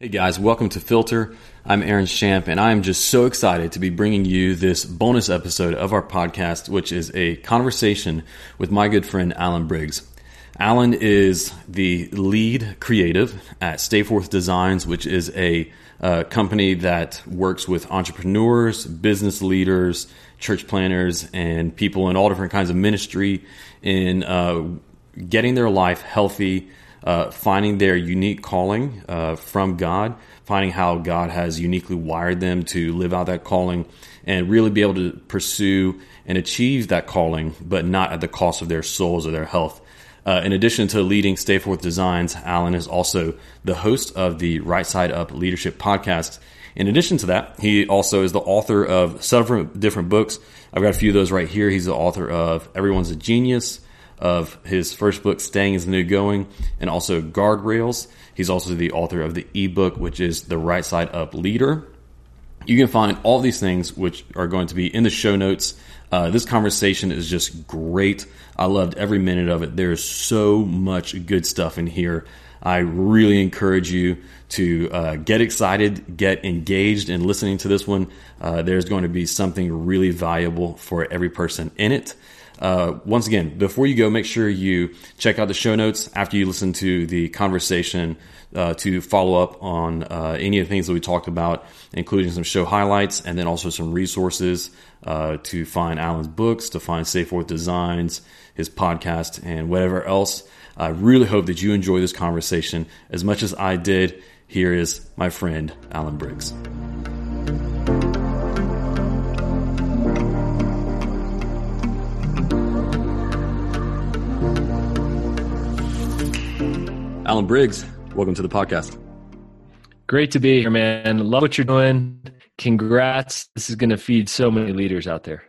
Hey guys, welcome to Filter. I'm Aaron Champ, and I am just so excited to be bringing you this bonus episode of our podcast, which is a conversation with my good friend Alan Briggs. Alan is the lead creative at Stayforth Designs, which is a uh, company that works with entrepreneurs, business leaders, church planters, and people in all different kinds of ministry in uh, getting their life healthy uh, finding their unique calling uh, from God, finding how God has uniquely wired them to live out that calling, and really be able to pursue and achieve that calling, but not at the cost of their souls or their health. Uh, in addition to leading Stayforth Designs, Alan is also the host of the Right Side Up Leadership podcast. In addition to that, he also is the author of several different books. I've got a few of those right here. He's the author of Everyone's a Genius, of his first book, Staying is the New Going, and also Guardrails. He's also the author of the ebook, which is The Right Side Up Leader. You can find all these things, which are going to be in the show notes. Uh, this conversation is just great. I loved every minute of it. There's so much good stuff in here. I really encourage you to uh, get excited, get engaged in listening to this one. Uh, there's going to be something really valuable for every person in it. Uh, once again, before you go, make sure you check out the show notes after you listen to the conversation uh, to follow up on uh, any of the things that we talked about, including some show highlights and then also some resources uh, to find Alan's books, to find Stayforth Designs, his podcast, and whatever else. I really hope that you enjoy this conversation as much as I did. Here is my friend, Alan Briggs. Alan Briggs, welcome to the podcast. Great to be here, man. Love what you're doing. Congrats. This is going to feed so many leaders out there.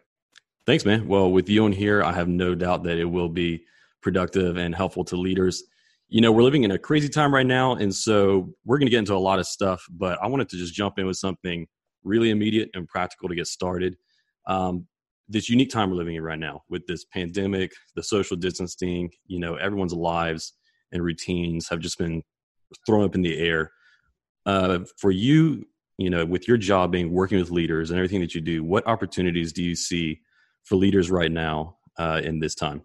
Thanks, man. Well, with you on here, I have no doubt that it will be productive and helpful to leaders. You know, we're living in a crazy time right now, and so we're going to get into a lot of stuff, but I wanted to just jump in with something really immediate and practical to get started. Um, this unique time we're living in right now with this pandemic, the social distancing, you know, everyone's lives and routines have just been thrown up in the air. Uh, for you, you know, with your job being working with leaders and everything that you do, what opportunities do you see for leaders right now uh, in this time?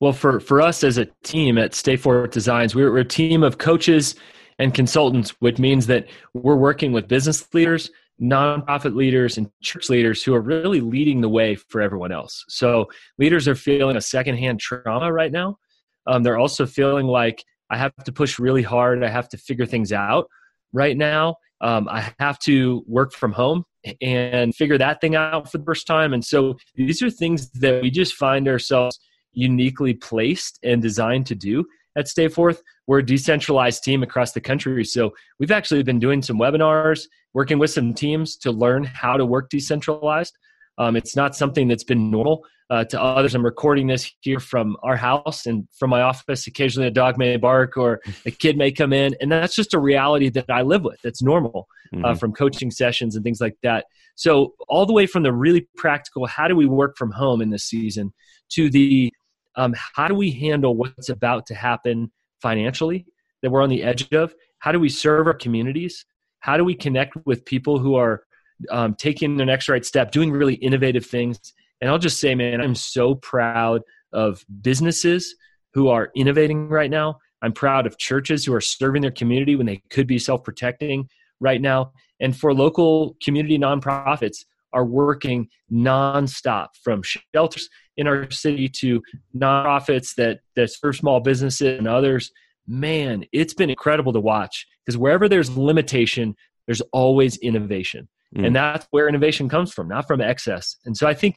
Well, for for us as a team at Stay Forth Designs, we're, we're a team of coaches and consultants, which means that we're working with business leaders, nonprofit leaders, and church leaders who are really leading the way for everyone else. So leaders are feeling a secondhand trauma right now um, they're also feeling like I have to push really hard. I have to figure things out right now. Um, I have to work from home and figure that thing out for the first time. And so these are things that we just find ourselves uniquely placed and designed to do at Stayforth. We're a decentralized team across the country. So we've actually been doing some webinars, working with some teams to learn how to work decentralized. Um, it's not something that's been normal uh, to others. I'm recording this here from our house and from my office. Occasionally, a dog may bark or a kid may come in, and that's just a reality that I live with. That's normal uh, mm-hmm. uh, from coaching sessions and things like that. So, all the way from the really practical, how do we work from home in this season, to the um, how do we handle what's about to happen financially that we're on the edge of? How do we serve our communities? How do we connect with people who are um, taking the next right step, doing really innovative things. And I'll just say, man, I'm so proud of businesses who are innovating right now. I'm proud of churches who are serving their community when they could be self protecting right now. And for local community nonprofits are working nonstop from shelters in our city to nonprofits that, that serve small businesses and others. Man, it's been incredible to watch because wherever there's limitation, there's always innovation. Mm. And that's where innovation comes from, not from excess. And so I think,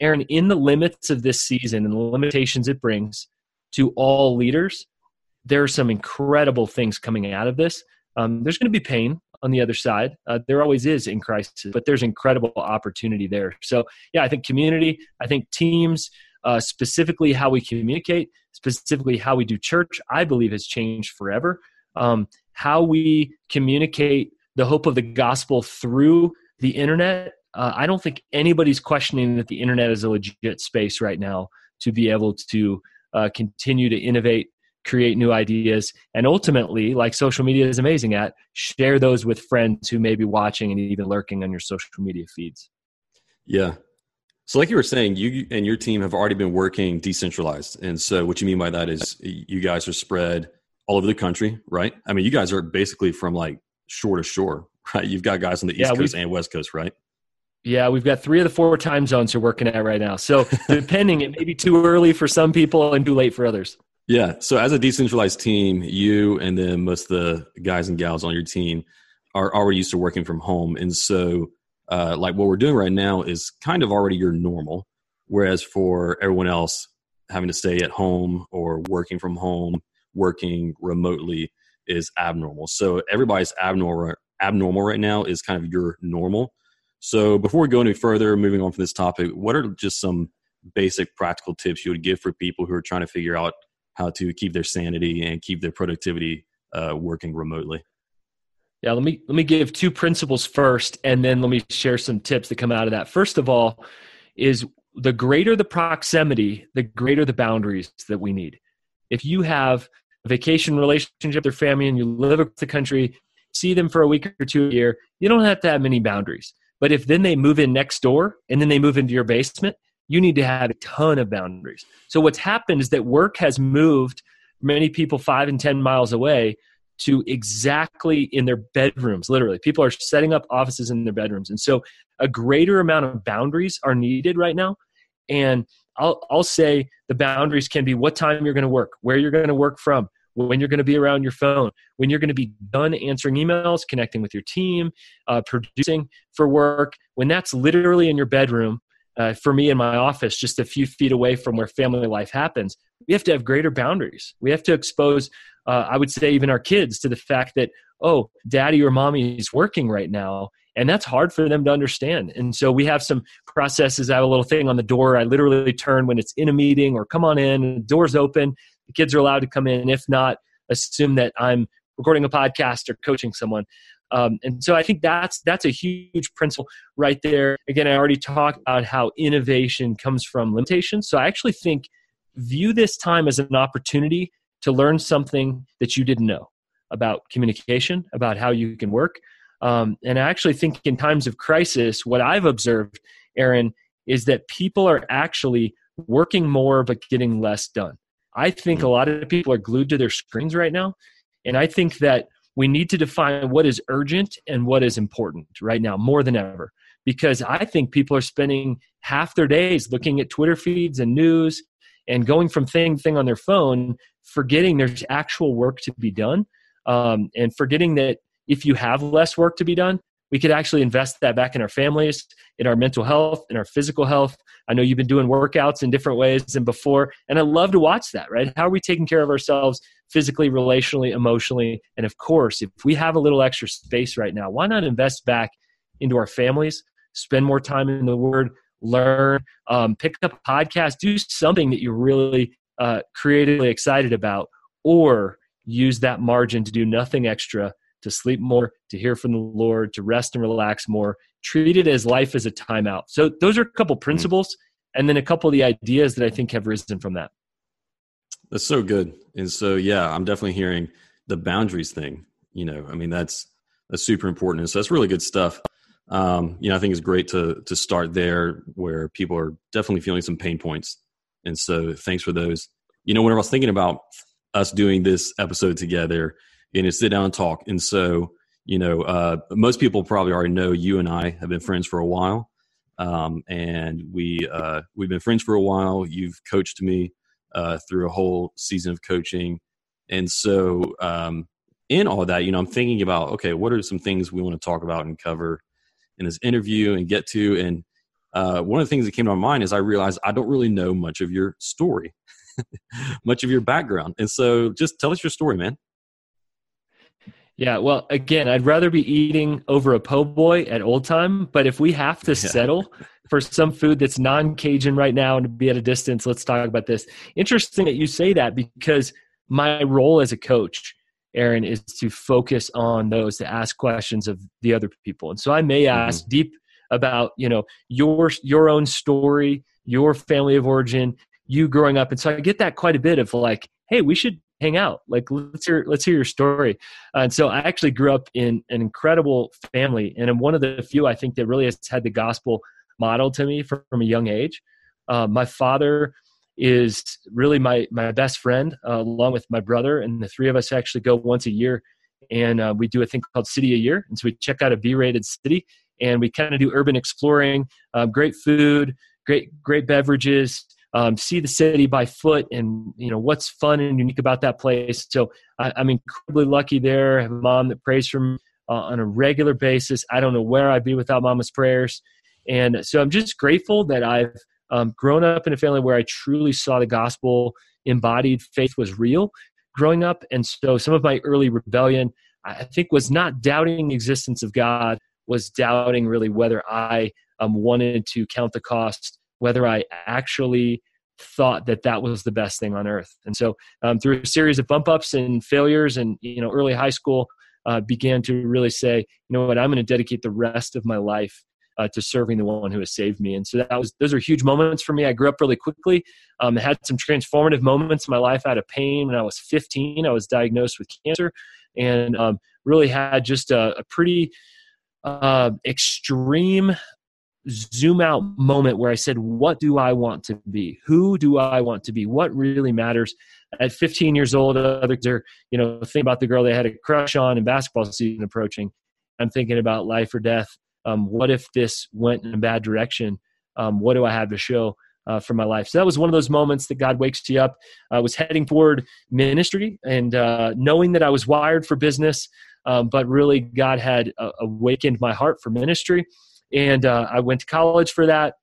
Aaron, in the limits of this season and the limitations it brings to all leaders, there are some incredible things coming out of this. Um, there's going to be pain on the other side. Uh, there always is in crisis, but there's incredible opportunity there. So, yeah, I think community, I think teams, uh, specifically how we communicate, specifically how we do church, I believe has changed forever. Um, how we communicate the hope of the gospel through the internet, uh, I don't think anybody's questioning that the internet is a legit space right now to be able to uh, continue to innovate create new ideas, and ultimately, like social media is amazing at, share those with friends who may be watching and even lurking on your social media feeds. Yeah. So, like you were saying, you and your team have already been working decentralized. And so, what you mean by that is you guys are spread all over the country, right? I mean, you guys are basically from like shore to shore, right? You've got guys on the East yeah, Coast and West Coast, right? Yeah, we've got three of the four time zones you're working at right now. So depending, it may be too early for some people and too late for others. Yeah. So as a decentralized team, you and then most of the guys and gals on your team are already used to working from home. And so uh, like what we're doing right now is kind of already your normal. Whereas for everyone else, having to stay at home or working from home, working remotely is abnormal. So everybody's abnormal abnormal right now is kind of your normal. So before we go any further, moving on from this topic, what are just some basic practical tips you would give for people who are trying to figure out how to keep their sanity and keep their productivity uh, working remotely? Yeah, let me let me give two principles first, and then let me share some tips that come out of that. First of all, is the greater the proximity, the greater the boundaries that we need. If you have vacation relationship their family and you live across the country, see them for a week or two a year, you don't have to have many boundaries. But if then they move in next door and then they move into your basement, you need to have a ton of boundaries. So what's happened is that work has moved many people five and 10 miles away to exactly in their bedrooms, literally. People are setting up offices in their bedrooms. And so a greater amount of boundaries are needed right now. And I'll, I'll say the boundaries can be what time you're going to work, where you're going to work from, when you're going to be around your phone, when you're going to be done answering emails, connecting with your team, uh, producing for work, when that's literally in your bedroom, uh, for me in my office, just a few feet away from where family life happens, we have to have greater boundaries. We have to expose, uh, I would say, even our kids to the fact that, oh, daddy or mommy is working right now. And that's hard for them to understand. And so we have some processes. I have a little thing on the door. I literally turn when it's in a meeting or come on in, the door's open the kids are allowed to come in. If not, assume that I'm recording a podcast or coaching someone. Um, and so I think that's that's a huge principle right there. Again, I already talked about how innovation comes from limitations. So I actually think view this time as an opportunity to learn something that you didn't know about communication, about how you can work. Um, and I actually think in times of crisis, what I've observed, Aaron, is that people are actually working more but getting less done. I think mm-hmm. a lot of people are glued to their screens right now. And I think that we need to define what is urgent and what is important right now more than ever. Because I think people are spending half their days looking at Twitter feeds and news and going from thing to thing on their phone, forgetting there's actual work to be done, um, and forgetting that if you have less work to be done, we could actually invest that back in our families, in our mental health, in our physical health. I know you've been doing workouts in different ways than before, and I love to watch that, right? How are we taking care of ourselves physically, relationally, emotionally? And of course, if we have a little extra space right now, why not invest back into our families, spend more time in the Word, learn, um, pick up a podcast, do something that you're really uh, creatively excited about, or use that margin to do nothing extra to sleep more, to hear from the Lord, to rest and relax more. Treat it as life as a timeout. So those are a couple hmm. principles, and then a couple of the ideas that I think have risen from that. That's so good. And so yeah, I'm definitely hearing the boundaries thing. You know, I mean that's that's super important. And so that's really good stuff. Um, you know, I think it's great to to start there where people are definitely feeling some pain points. And so thanks for those. You know, whenever I was thinking about us doing this episode together, and to sit down and talk. And so, you know, uh, most people probably already know you and I have been friends for a while, um, and we uh, we've been friends for a while. You've coached me uh, through a whole season of coaching, and so um, in all that, you know, I'm thinking about okay, what are some things we want to talk about and cover in this interview and get to and uh, one of the things that came to my mind is I realized I don't really know much of your story, much of your background. And so just tell us your story, man. Yeah, well, again, I'd rather be eating over a po' boy at Olde Tyme, but if we have to yeah. settle for some food that's non Cajun right now and to be at a distance, let's talk about this. Interesting that you say that because my role as a coach, Aaron, is to focus on those to ask questions of the other people. And so I may mm-hmm. ask mm-hmm. deep about, you know, your your own story, your family of origin, you growing up. And so I get that quite a bit of like, hey, we should hang out. Like let's hear let's hear your story. Uh, and so I actually grew up in an incredible family, and I'm one of the few I think that really has had the gospel modeled to me from, from a young age. Uh, my father is really my my best friend, uh, along with my brother, and the three of us actually go once a year, and uh, we do a thing called City a Year, and so we check out a B-rated city, and we kind of do urban exploring, um, great food, great great beverages um, see the city by foot and you know what's fun and unique about that place. So I, am incredibly lucky there. I have a mom that prays for me uh, on a regular basis. I don't know where i'd be without mama's prayers. And so i'm just grateful that i've um, grown up in a family where i truly saw the gospel embodied faith was real growing up. And so some of my early rebellion i think was not doubting the existence of god was doubting really whether i um, wanted to count the cost whether I actually thought that that was the best thing on earth. And so, um, through a series of bump ups and failures, and you know, early high school, uh, began to really say, you know what, I'm going to dedicate the rest of my life uh, to serving the one who has saved me. And so that was those are huge moments for me. I grew up really quickly. Um, had some transformative moments in my life. out of pain when I was 15. I was diagnosed with cancer, and um, really had just a, a pretty uh, extreme zoom out moment where I said, What do I want to be? Who do I want to be? What really matters? At 15 years old, others are, you know, think about the girl they had a crush on and basketball season approaching. I'm thinking about life or death. Um, what if this went in a bad direction? Um, what do I have to show uh, for my life? So that was one of those moments that God wakes you up. I was heading toward ministry and uh, knowing that I was wired for business, um, but really God had uh, awakened my heart for ministry and uh, I went to college for that.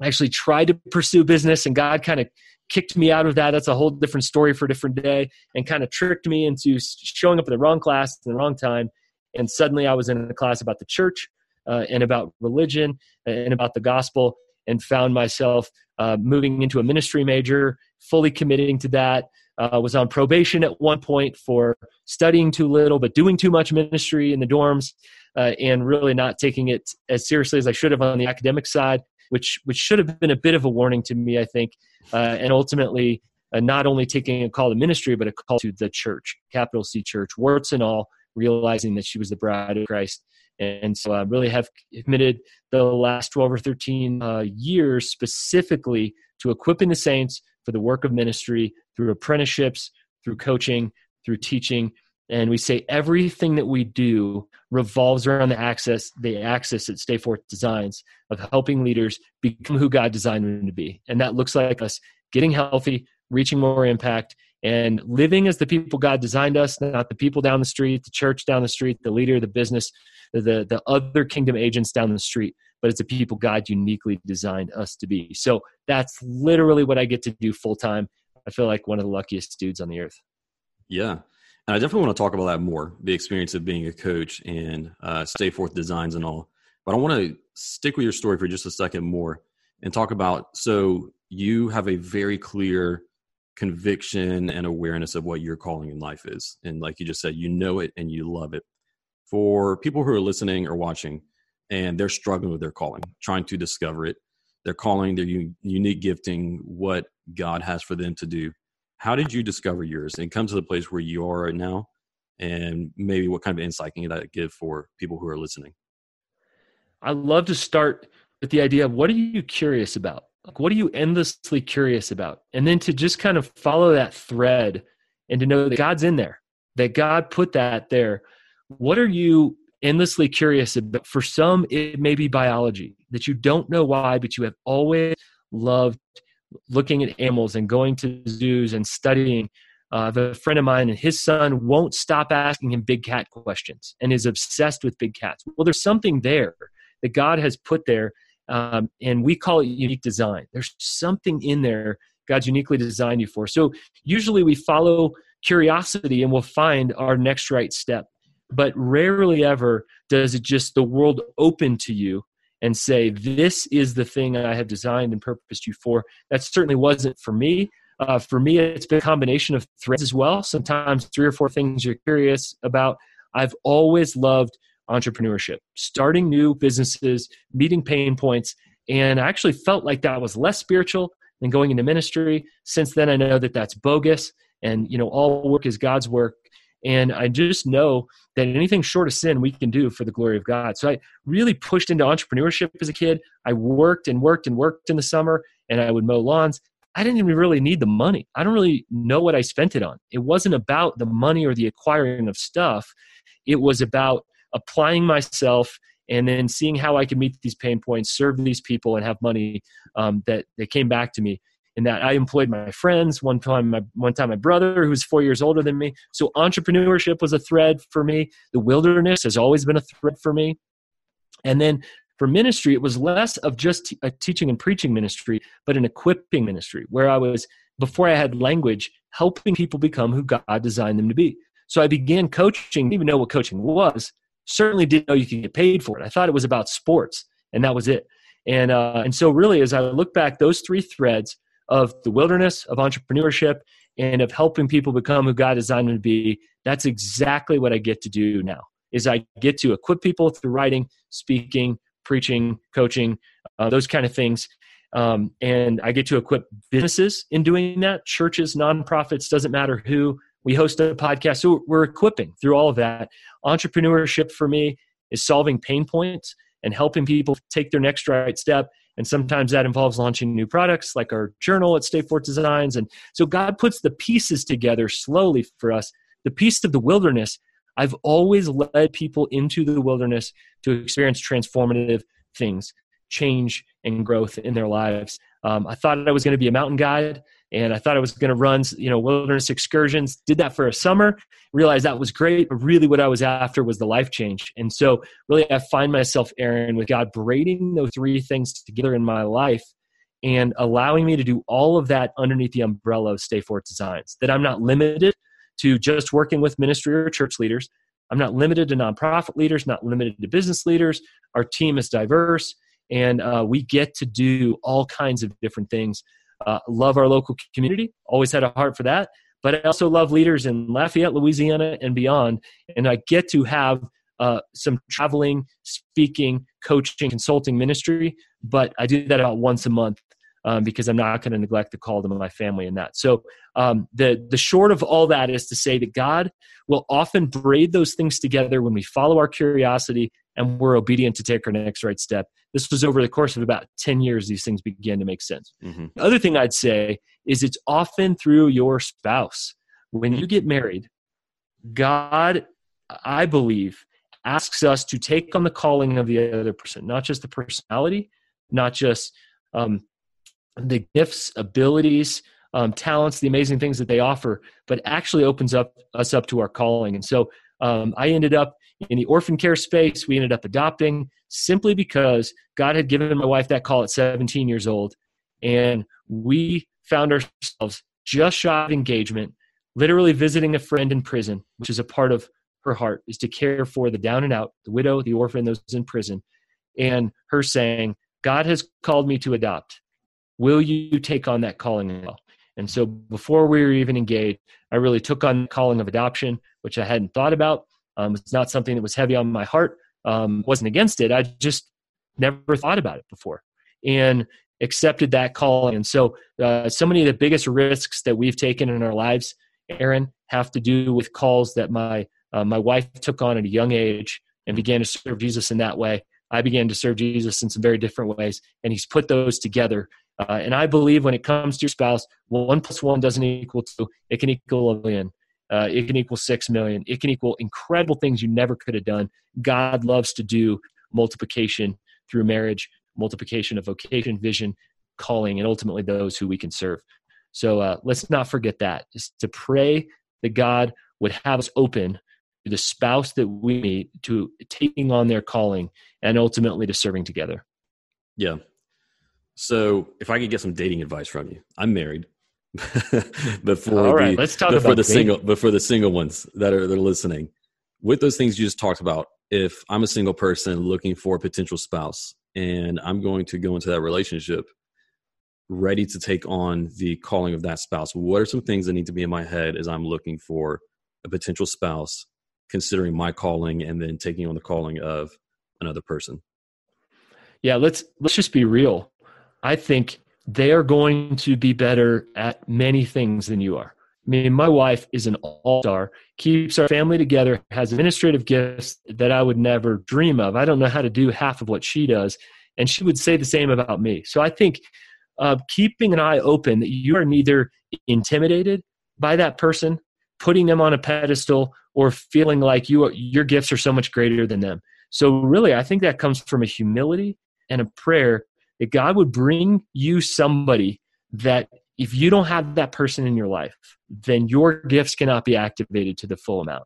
I actually tried to pursue business, and God kind of kicked me out of that. That's a whole different story for a different day, and kind of tricked me into showing up in the wrong class at the wrong time. And suddenly, I was in a class about the church uh, and about religion and about the gospel, and found myself uh, moving into a ministry major, fully committing to that. Uh, was on probation at one point for studying too little, but doing too much ministry in the dorms uh, and really not taking it as seriously as I should have on the academic side, which which should have been a bit of a warning to me, I think, uh, and ultimately uh, not only taking a call to ministry, but a call to the church, capital C church, warts and all, realizing that she was the bride of Christ. And so I really have committed the last 12 or 13 uh, years specifically to equipping the saints for the work of ministry through apprenticeships, through coaching, through teaching, and we say everything that we do revolves around the access the access at stay forth designs of helping leaders become who god designed them to be. And that looks like us getting healthy reaching more impact and living as the people god designed us not the people down the street the church down the street the leader the business the, the other kingdom agents down the street but it's the people god uniquely designed us to be. So that's literally what i get to do full time. I feel like one of the luckiest dudes on the earth. Yeah and I definitely want to talk about that more the experience of being a coach and uh, stay forth designs and all. But I want to stick with your story for just a second more and talk about so you have a very clear conviction and awareness of what your calling in life is. And like you just said, you know it and you love it. For people who are listening or watching and they're struggling with their calling, trying to discover it, their calling, their unique gifting, what God has for them to do how did you discover yours and come to the place where you are right now? And maybe what kind of insight can that give for people who are listening? I love to start with the idea of what are you curious about? Like, what are you endlessly curious about? And then to just kind of follow that thread and to know that God's in there, that God put that there. What are you endlessly curious about? For some, it may be biology that you don't know why, but you have always loved looking at animals and going to zoos and studying. Uh, I have a friend of mine, and his son won't stop asking him big cat questions and is obsessed with big cats. Well, there's something there that God has put there, um, and we call it unique design. There's something in there God's uniquely designed you for. So usually we follow curiosity and we'll find our next right step. But rarely ever does it just the world open to you and say, This is the thing I have designed and purposed you for. That certainly wasn't for me. Uh, for me, it's been a combination of threads as well. Sometimes three or four things you're curious about. I've always loved entrepreneurship, starting new businesses, meeting pain points. And I actually felt like that was less spiritual than going into ministry. Since then, I know that that's bogus. and you know all work is god's work and i just know that anything short of sin we can do for the glory of god. So i really pushed into entrepreneurship as a kid. I worked and worked and worked in the summer and i would mow lawns. I didn't even really need the money. I don't really know what i spent it on. It wasn't about the money or the acquiring of stuff. It was about applying myself and then seeing how I could meet these pain points, serve these people, and have money um, that that came back to me in that I employed my friends. One time, my one time, my brother, who's four years older than me. So entrepreneurship was a thread for me. The wilderness has always been a thread for me. And then for ministry, it was less of just a teaching and preaching ministry, but an equipping ministry where I was before I had language, helping people become who God designed them to be. So I began coaching. Didn't even know what coaching was. Certainly didn't know you could get paid for it. I thought it was about sports, and that was it. And uh, and so really, as I look back, those three threads of the wilderness, of entrepreneurship, and of helping people become who God designed them to be, that's exactly what I get to do now. Is I get to equip people through writing, speaking, preaching, coaching, uh, those kind of things. Um, and I get to equip businesses in doing that, churches, nonprofits, doesn't matter who. We host a podcast, so we're equipping through all of that. Entrepreneurship for me is solving pain points and helping people take their next right step and sometimes that involves launching new products like our journal at Stay Forth Designs. And so God puts the pieces together slowly for us. The piece of the wilderness, I've always led people into the wilderness to experience transformative things, change and growth in their lives. Um, I thought I was going to be a mountain guide and I thought I was going to run, you know, wilderness excursions. Did that for a summer. Realized that was great, but really what I was after was the life change. And so, really, I find myself, Aaron, with God braiding those three things together in my life and allowing me to do all of that underneath the umbrella of Stay Forth Designs. That I'm not limited to just working with ministry or church leaders. I'm not limited to nonprofit leaders, not limited to business leaders. Our team is diverse, and uh, we get to do all kinds of different things uh, love our local community, always had a heart for that. But I also love leaders in Lafayette, Louisiana, and beyond. And I get to have uh, some traveling, speaking, coaching, consulting ministry. But I do that about once a month um, because I'm not going to neglect the call to my family in that. So um, the the short of all that is to say that God will often braid those things together when we follow our curiosity and we're obedient to take our next right step. This was over the course of about 10 years, these things began to make sense. Mm-hmm. The other thing I'd say is it's often through your spouse. When you get married, God, I believe, asks us to take on the calling of the other person, not just the personality, not just um, the gifts, abilities, um, talents, the amazing things that they offer, but actually opens up us up to our calling. And so um, I ended up in the orphan care space. We ended up adopting simply because God had given my wife that call at 17 years old. And we found ourselves just shy of engagement, literally visiting a friend in prison, which is a part of her heart, is to care for the down and out, the widow, the orphan, those in prison. And her saying, God has called me to adopt. Will you take on that calling And so before we were even engaged, I really took on the calling of adoption, which I hadn't thought about. Um, it's not something that was heavy on my heart. Um, wasn't against it. I just never thought about it before and accepted that calling. And so, uh, so many of the biggest risks that we've taken in our lives, Aaron, have to do with calls that my uh, my wife took on at a young age and began to serve Jesus in that way. I began to serve Jesus in some very different ways, and He's put those together. Uh, and I believe when it comes to your spouse, one plus one doesn't equal two; it can equal a million. Uh, it can equal six million. It can equal incredible things you never could have done. God loves to do multiplication through marriage, multiplication of vocation, vision, calling, and ultimately those who we can serve. So uh, let's not forget that. Is to pray that God would have us open to the spouse that we meet, to taking on their calling, and ultimately to serving together. Yeah. So if I could get some dating advice from you, I'm married. before All right, the, let's talk before about the single before the single ones that are that are listening. With those things you just talked about, if I'm a single person looking for a potential spouse and I'm going to go into that relationship ready to take on the calling of that spouse, what are some things that need to be in my head as I'm looking for a potential spouse, considering my calling and then taking on the calling of another person? Yeah, let's let's just be real. I think they are going to be better at many things than you are. I mean, my wife is an all star, keeps our family together, has administrative gifts that I would never dream of. I don't know how to do half of what she does. And she would say the same about me. So I think uh, keeping an eye open that you are neither intimidated by that person, putting them on a pedestal, or feeling like you your gifts are so much greater than them. So really, I think that comes from a humility and a prayer that God would bring you somebody that if you don't have that person in your life, then your gifts cannot be activated to the full amount.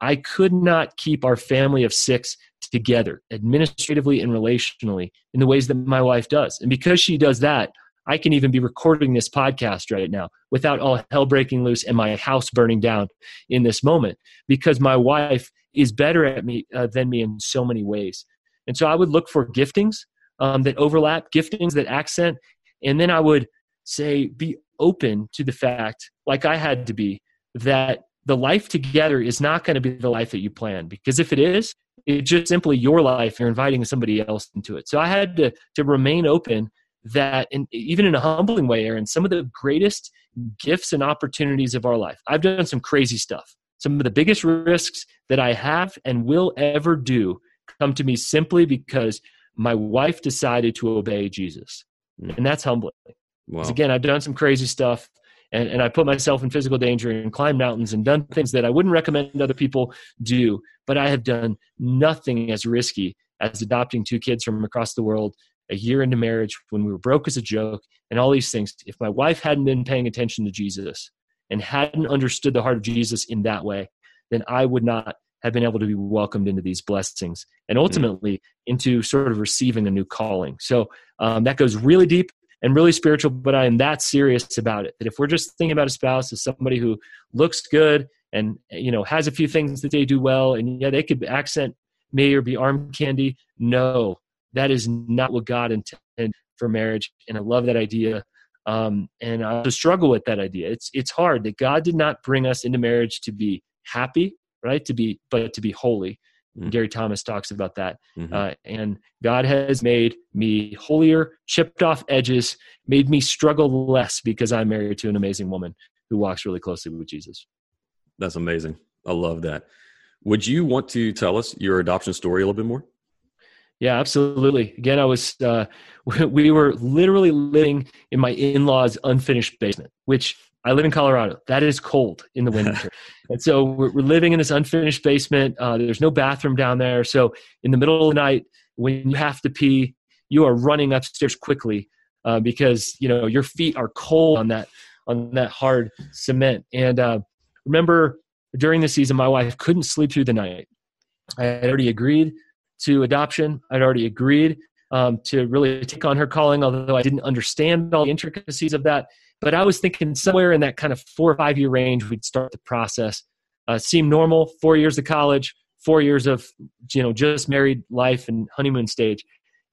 I could not keep our family of six together administratively and relationally in the ways that my wife does. And because she does that, I can even be recording this podcast right now without all hell breaking loose and my house burning down in this moment because my wife is better at me uh, than me in so many ways. And so I would look for giftings um, that overlap, giftings that accent, and then I would say be open to the fact, like I had to be, that the life together is not going to be the life that you plan. Because if it is it's just simply your life you're inviting somebody else into it. So i had to to remain open that and even in a humbling way aaron some of the greatest gifts and opportunities of our life. I've done some crazy stuff. Some of the biggest risks that i have and will ever do come to me simply because my wife decided to obey jesus and that's humbling wow. again i've done some crazy stuff and, and I put myself in physical danger and climbed mountains and done things that I wouldn't recommend other people do. But I have done nothing as risky as adopting two kids from across the world a year into marriage when we were broke as a joke and all these things. If my wife hadn't been paying attention to Jesus and hadn't understood the heart of Jesus in that way, then I would not have been able to be welcomed into these blessings and ultimately mm-hmm. into sort of receiving a new calling. So um, that goes really deep and really spiritual, but I am that serious about it that if we're just thinking about a spouse as somebody who looks good and you know has a few things that they do well, and yeah, they could accent me or be arm candy. No, that is not what God intended for marriage, and I love that idea. Um, and I also struggle with that idea. It's it's hard that God did not bring us into marriage to be happy, right? To be but to be holy. Mm-hmm. Gary Thomas talks about that. Mm-hmm. Uh, and God has made me holier, chipped off edges, made me struggle less because I'm married to an amazing woman who walks really closely with Jesus. That's amazing. I love that. Would you want to tell us your adoption story a little bit more? Yeah, absolutely. Again, I was, uh, we were literally living in my in law's unfinished basement, which I live in Colorado. That is cold in the winter. and so we're, we're, living in this unfinished basement. Uh, there's no bathroom down there. So in the middle of the night, when you have to pee, you are running upstairs quickly uh, because you know your feet are cold on that on that hard cement. And uh, remember, during the season, my wife couldn't sleep through the night. I had already agreed to adoption. I'd already agreed um, to really take on her calling, although I didn't understand all the intricacies of that. But I was thinking somewhere in that kind of four or five year range, we'd start the process. Uh, seemed normal. Four years of college, four years of you know just married life and honeymoon stage,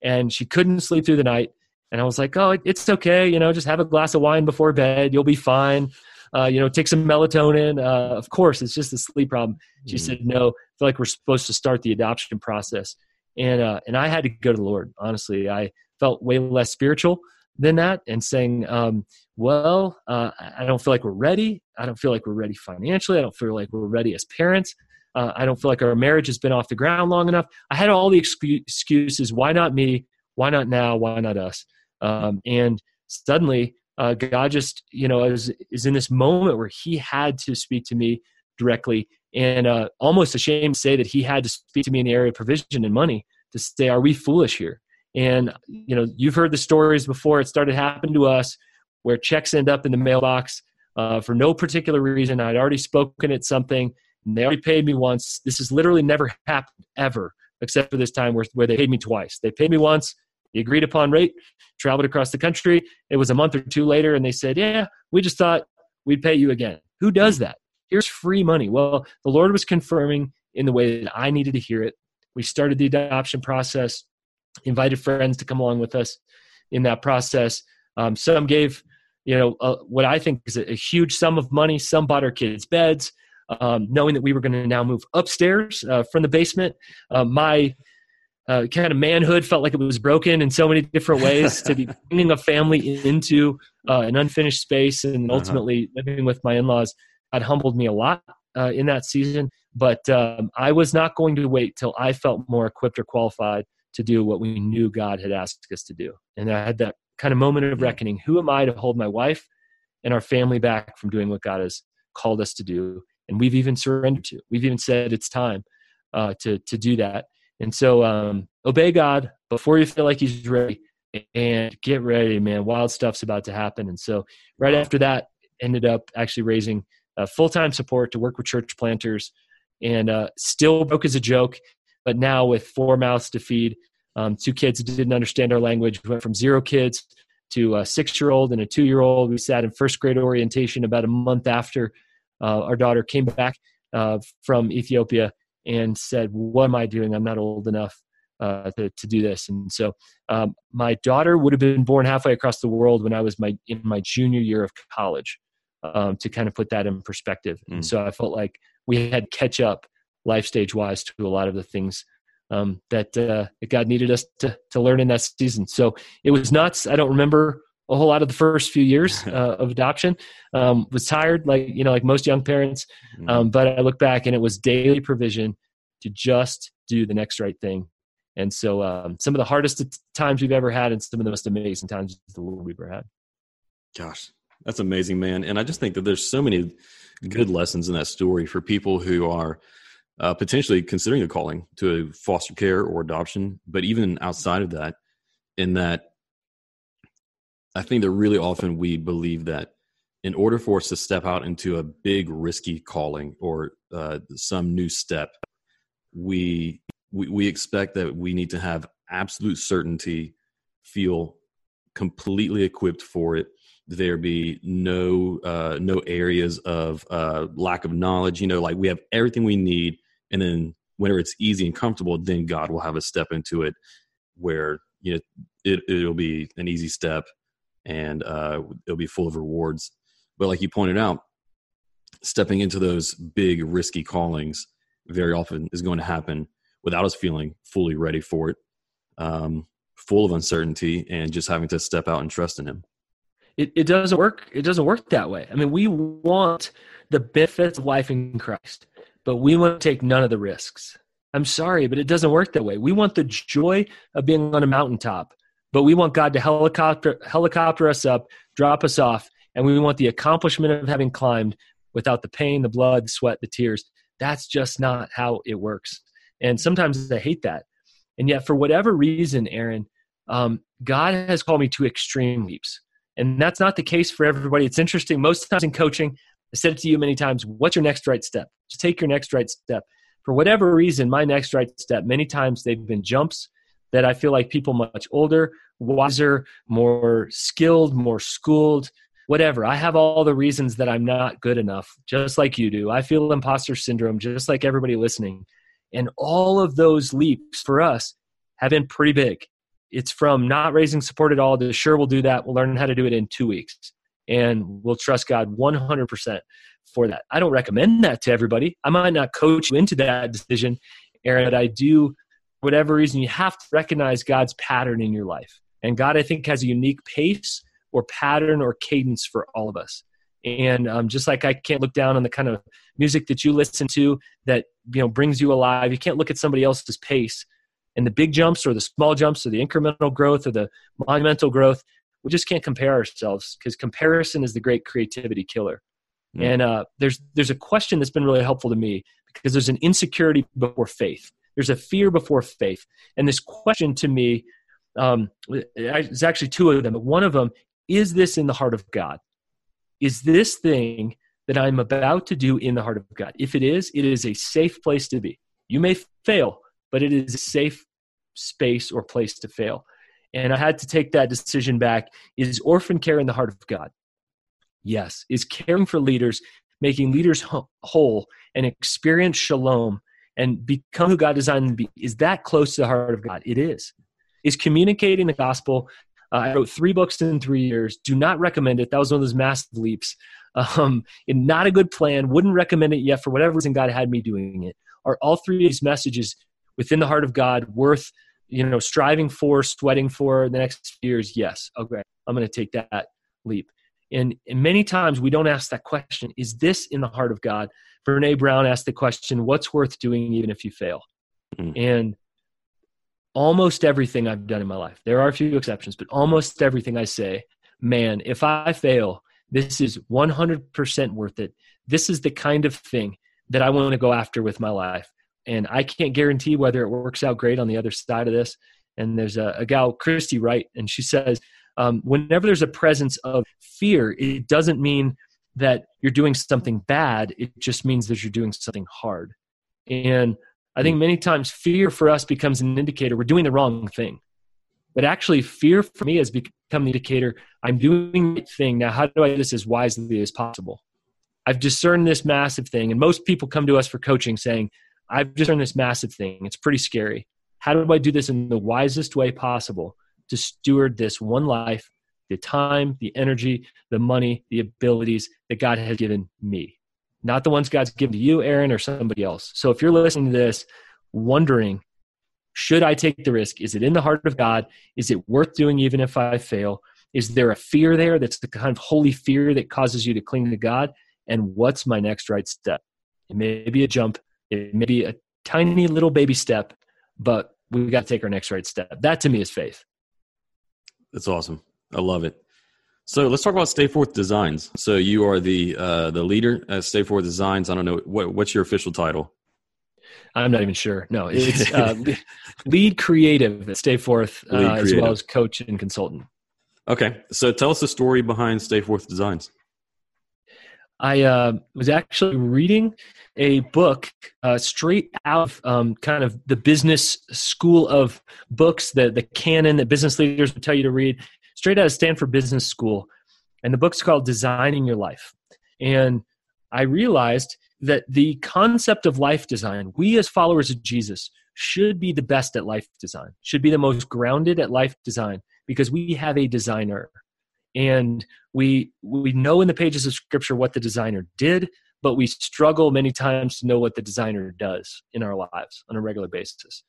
and she couldn't sleep through the night. And I was like, oh, it's okay. You know, just have a glass of wine before bed. You'll be fine. Uh, you know, take some melatonin. Uh, of course, it's just a sleep problem. She mm. said, no, I feel like we're supposed to start the adoption process. And, uh, and I had to go to the Lord. Honestly, I felt way less spiritual than that and saying, um, well, uh, I don't feel like we're ready. I don't feel like we're ready financially. I don't feel like we're ready as parents. Uh, I don't feel like our marriage has been off the ground long enough. I had all the excuses. Why not me? Why not now? Why not us? Um, and suddenly, uh, God just, you know, is, is in this moment where He had to speak to me directly, and uh, almost ashamed to say that He had to speak to me in the area of provision and money to say, "Are we foolish here?" And you know, you've heard the stories before. It started happening to us where checks end up in the mailbox uh, for no particular reason. I'd already spoken at something, and they already paid me once. This has literally never happened ever, except for this time where, where they paid me twice. They paid me once, the agreed upon rate, traveled across the country. It was a month or two later, and they said, "Yeah, we just thought we'd pay you again." Who does that? Here's free money. Well, the Lord was confirming in the way that I needed to hear it. We started the adoption process invited friends to come along with us in that process. Um, some gave, you know, uh, what I think is a, a, huge sum of money. Some bought our kids' beds, um, knowing that we were going to now move upstairs uh, from the basement. Uh, my uh, kind of manhood felt like it was broken in so many different ways to be bringing a family into uh, an unfinished space and uh-huh. ultimately uh-huh. living with my in-laws had humbled me a lot uh, in that season but um, i was not going to wait till i felt more equipped or qualified to do what we knew god had asked us to do. And i had that kind of moment of reckoning. Who am i to hold my wife and our family back from doing what god has called us to do? And we've even surrendered to. We've even said it's time uh, to to do that. And so um, obey God before you feel like He's ready, and get ready, man. Wild stuff's about to happen. And so right after that, ended up actually raising uh, full time support to work with church planters, and uh, still broke as a joke, but now with four mouths to feed. Um, two kids didn't understand our language. We went from zero kids to a six year old and a two year old. We sat in first grade orientation about a month after uh, our daughter came back uh, from Ethiopia and said, "What am I doing? I'm not old enough uh, to, to do this." And so, um, my daughter would have been born halfway across the world when I was my in my junior year of college. Um, to kind of put that in perspective, mm. and so I felt like we had catch up life stage wise to a lot of the things um, that, uh, that God needed us to to learn in that season. So it was nuts. I don't remember a whole lot of the first few years uh, of adoption. Um, was tired, like you know, like most young parents. Mm-hmm. Um, but I look back, and it was daily provision to just do the next right thing. And so, um, some of the hardest times we've ever had, and some of the most amazing times the Lord we've ever had. Gosh, that's amazing, man. And I just think that there's so many good lessons in that story for people who are uh, potentially considering a calling to foster care or adoption, but even outside of that, in that I think that really often we believe that in order for us to step out into a big risky calling or uh, some new step, we, we we expect that we need to have absolute certainty, feel completely equipped for it. There be no uh, no areas of uh, lack of knowledge. You know, like we have everything we need, and then whenever it's easy and comfortable, then God will have a step into it, where you know it, it'll be an easy step and uh, it'll be full of rewards. But like you pointed out, stepping into those big risky callings very often is going to happen without us feeling fully ready for it, um, full of uncertainty, and just having to step out and trust in Him. It, it doesn't work. It doesn't work that way. I mean, we want the benefits of life in Christ, but we want to take none of the risks. I'm sorry, but it doesn't work that way. We want the joy of being on a mountaintop but we want God to helicopter helicopter us up, drop us off, and we want the accomplishment of having climbed without the pain, the blood, the sweat, the tears. That's just not how it works. And sometimes I hate that. And yet, for whatever reason, Aaron, um, God has called me to extreme leaps. And that's not the case for everybody. It's interesting. Most times in coaching, I said it to you many times what's your next right step? Just take your next right step. For whatever reason, my next right step, many times they've been jumps that I feel like people much older, wiser, more skilled, more schooled, whatever. I have all the reasons that I'm not good enough, just like you do. I feel imposter syndrome, just like everybody listening. And all of those leaps for us have been pretty big. It's from not raising support at all to sure we'll do that. We'll learn how to do it in two weeks. And we'll trust God 100% for that. I don't recommend that to everybody. I might not coach you into that decision, Aaron, but I do whatever reason, you have to recognize God's pattern in your life. And God, I think, has a unique pace or pattern or cadence for all of us. And um, just like I can't look down on the kind of music that you listen to that you know brings you alive, you can't look at somebody else's pace and the big jumps or the small jumps or the incremental growth or the monumental growth. We just can't compare ourselves because comparison is the great creativity killer. Mm. And uh, there's there's a question that's been really helpful to me because there's an insecurity before faith. There's a fear before faith. And this question to me, um, there's actually two of them. But one of them, is this in the heart of God? Is this thing that I'm about to do in the heart of God? If it is, it is a safe place to be. You may fail, but it is a safe space or place to fail. And I had to take that decision back. Is orphan care in the heart of God? Yes. Is caring for leaders, making leaders whole, and experience shalom and become who God designed them to be, is that close to the heart of God? It is. Is communicating the gospel. Uh, I wrote three books in three years. Do not recommend it. That was one of those massive leaps. Um, not a good plan. Wouldn't recommend it yet for whatever reason God had me doing it. Are all three of these messages within the heart of God worth you know, striving for, sweating for the next few years? Yes. Okay, I'm going to take that leap. And, and many times we don't ask that question is this in the heart of God? Brene Brown asked the question, what's worth doing even if you fail? Mm. And almost everything I've done in my life, there are a few exceptions, but almost everything I say, man, if I fail, this is 100% worth it. This is the kind of thing that I want to go after with my life. And I can't guarantee whether it works out great on the other side of this. And there's a, a gal, Christy Wright, and she says, um, whenever there's a presence of fear, it doesn't mean that you're doing something bad. It just means that you're doing something hard. And I think many times fear for us becomes an indicator we're doing the wrong thing. But actually, fear for me has become the indicator I'm doing the thing. Now, how do I do this as wisely as possible? I've discerned this massive thing. And most people come to us for coaching saying, I've discerned this massive thing. It's pretty scary. How do I do this in the wisest way possible to steward this one life, the time, the energy, the money, the abilities that God has given me? Not the ones God's given to you, Aaron, or somebody else. So if you're listening to this, wondering, should I take the risk? Is it in the heart of God? Is it worth doing even if I fail? Is there a fear there that's the kind of holy fear that causes you to cling to God? And what's my next right step? It may be a jump, it may be a tiny little baby step, but we've got to take our next right step. That to me is faith. That's awesome. I love it. So let's talk about Stay Forth Designs. So you are the uh, the leader at Stay Forth Designs. I don't know what what's your official title. I'm not even sure. No, it's uh, lead creative at Stay Forth, uh, as well as coach and consultant. Okay, so tell us the story behind Stay Forth Designs. I uh, was actually reading a book uh, straight out of um, kind of the business school of books, the, the canon that business leaders would tell you to read, straight out of Stanford Business School. And the book's called Designing Your Life. And I realized that the concept of life design, we as followers of Jesus should be the best at life design, should be the most grounded at life design because we have a designer and we we know in the pages of scripture what the designer did but we struggle many times to know what the designer does in our lives on a regular basis.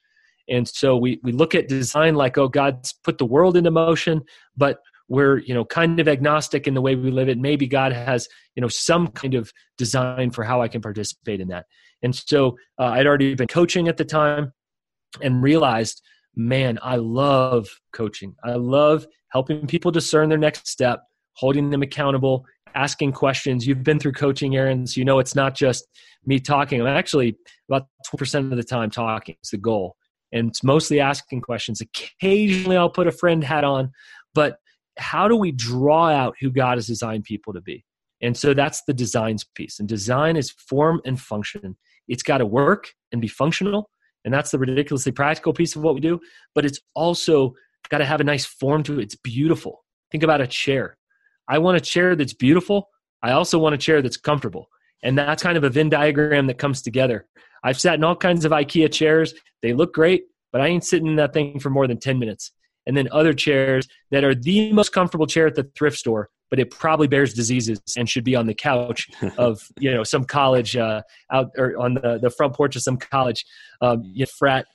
And so we we look at design like oh god's put the world into motion but we're you know kind of agnostic in the way we live it. Maybe god has you know some kind of design for how i can participate in that. And so uh, i'd already been coaching at the time and realized man i love coaching. I love helping people discern their next step, holding them accountable, asking questions. You've been through coaching, so you know it's not just me talking. I'm actually about 20% of the time talking. It's the goal. And it's mostly asking questions. Occasionally I'll put a friend hat on, but how do we draw out who God has designed people to be? And so that's the designs piece. And design is form and function. It's got to work and be functional. And that's the ridiculously practical piece of what we do. But it's also got to have a nice form to it. It's beautiful. Think about a chair. I want a chair that's beautiful. I also want a chair that's comfortable. And that's kind of a Venn diagram that comes together. I've sat in all kinds of IKEA chairs. They look great, but I ain't sitting in that thing for more than 10 minutes. And then other chairs that are the most comfortable chair at the thrift store, but it probably bears diseases and should be on the couch of you know some college uh, out or on the, the front porch of some college um, you know, frat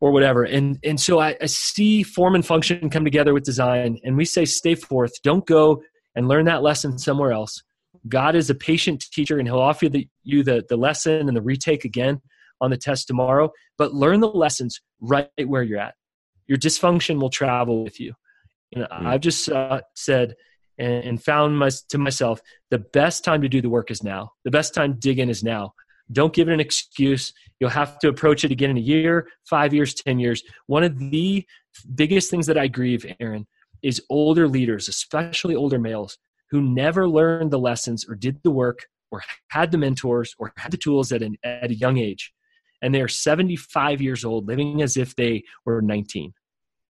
or whatever. And and so I, I, see form and function come together with design, and we say stay forth. Don't go and learn that lesson somewhere else. God is a patient teacher, and He'll offer the, you the, the lesson and the retake again on the test tomorrow. But learn the lessons right where you're at. Your dysfunction will travel with you. And mm. I've just uh, said and, and found my, to myself the best time to do the work is now. The best time to dig in is now. Don't give it an excuse. You'll have to approach it again in a year, five years, 10 years. One of the biggest things that I grieve, Aaron, is older leaders, especially older males, who never learned the lessons or did the work or had the mentors or had the tools at, an, at a young age. And they're 75 years old, living as if they were 19.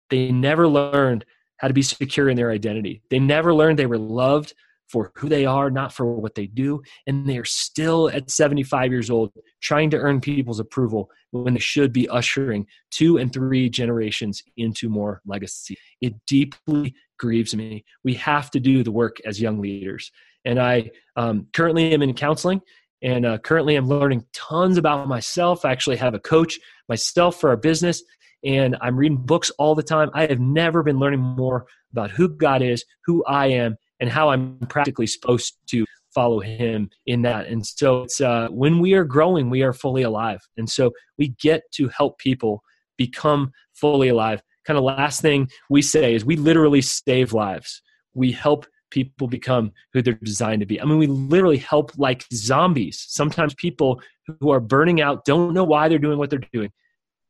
They never learned how to be secure in their identity. They never learned they were loved for who they are, not for what they do. And they are still at 75 years old trying to earn people's approval when they should be ushering two and three generations into more legacy. It deeply grieves me. We have to do the work as young leaders. And I um, currently am in counseling And uh, currently, I'm learning tons about myself. I actually have a coach myself for our business, and I'm reading books all the time. I have never been learning more about who God is, who I am, and how I'm practically supposed to follow Him in that. And so, it's uh, when we are growing, we are fully alive, and so we get to help people become fully alive. Kind of last thing we say is we literally save lives. We help people become who they're designed to be. I mean, we literally help like zombies. Sometimes people who are burning out don't know why they're doing what they're doing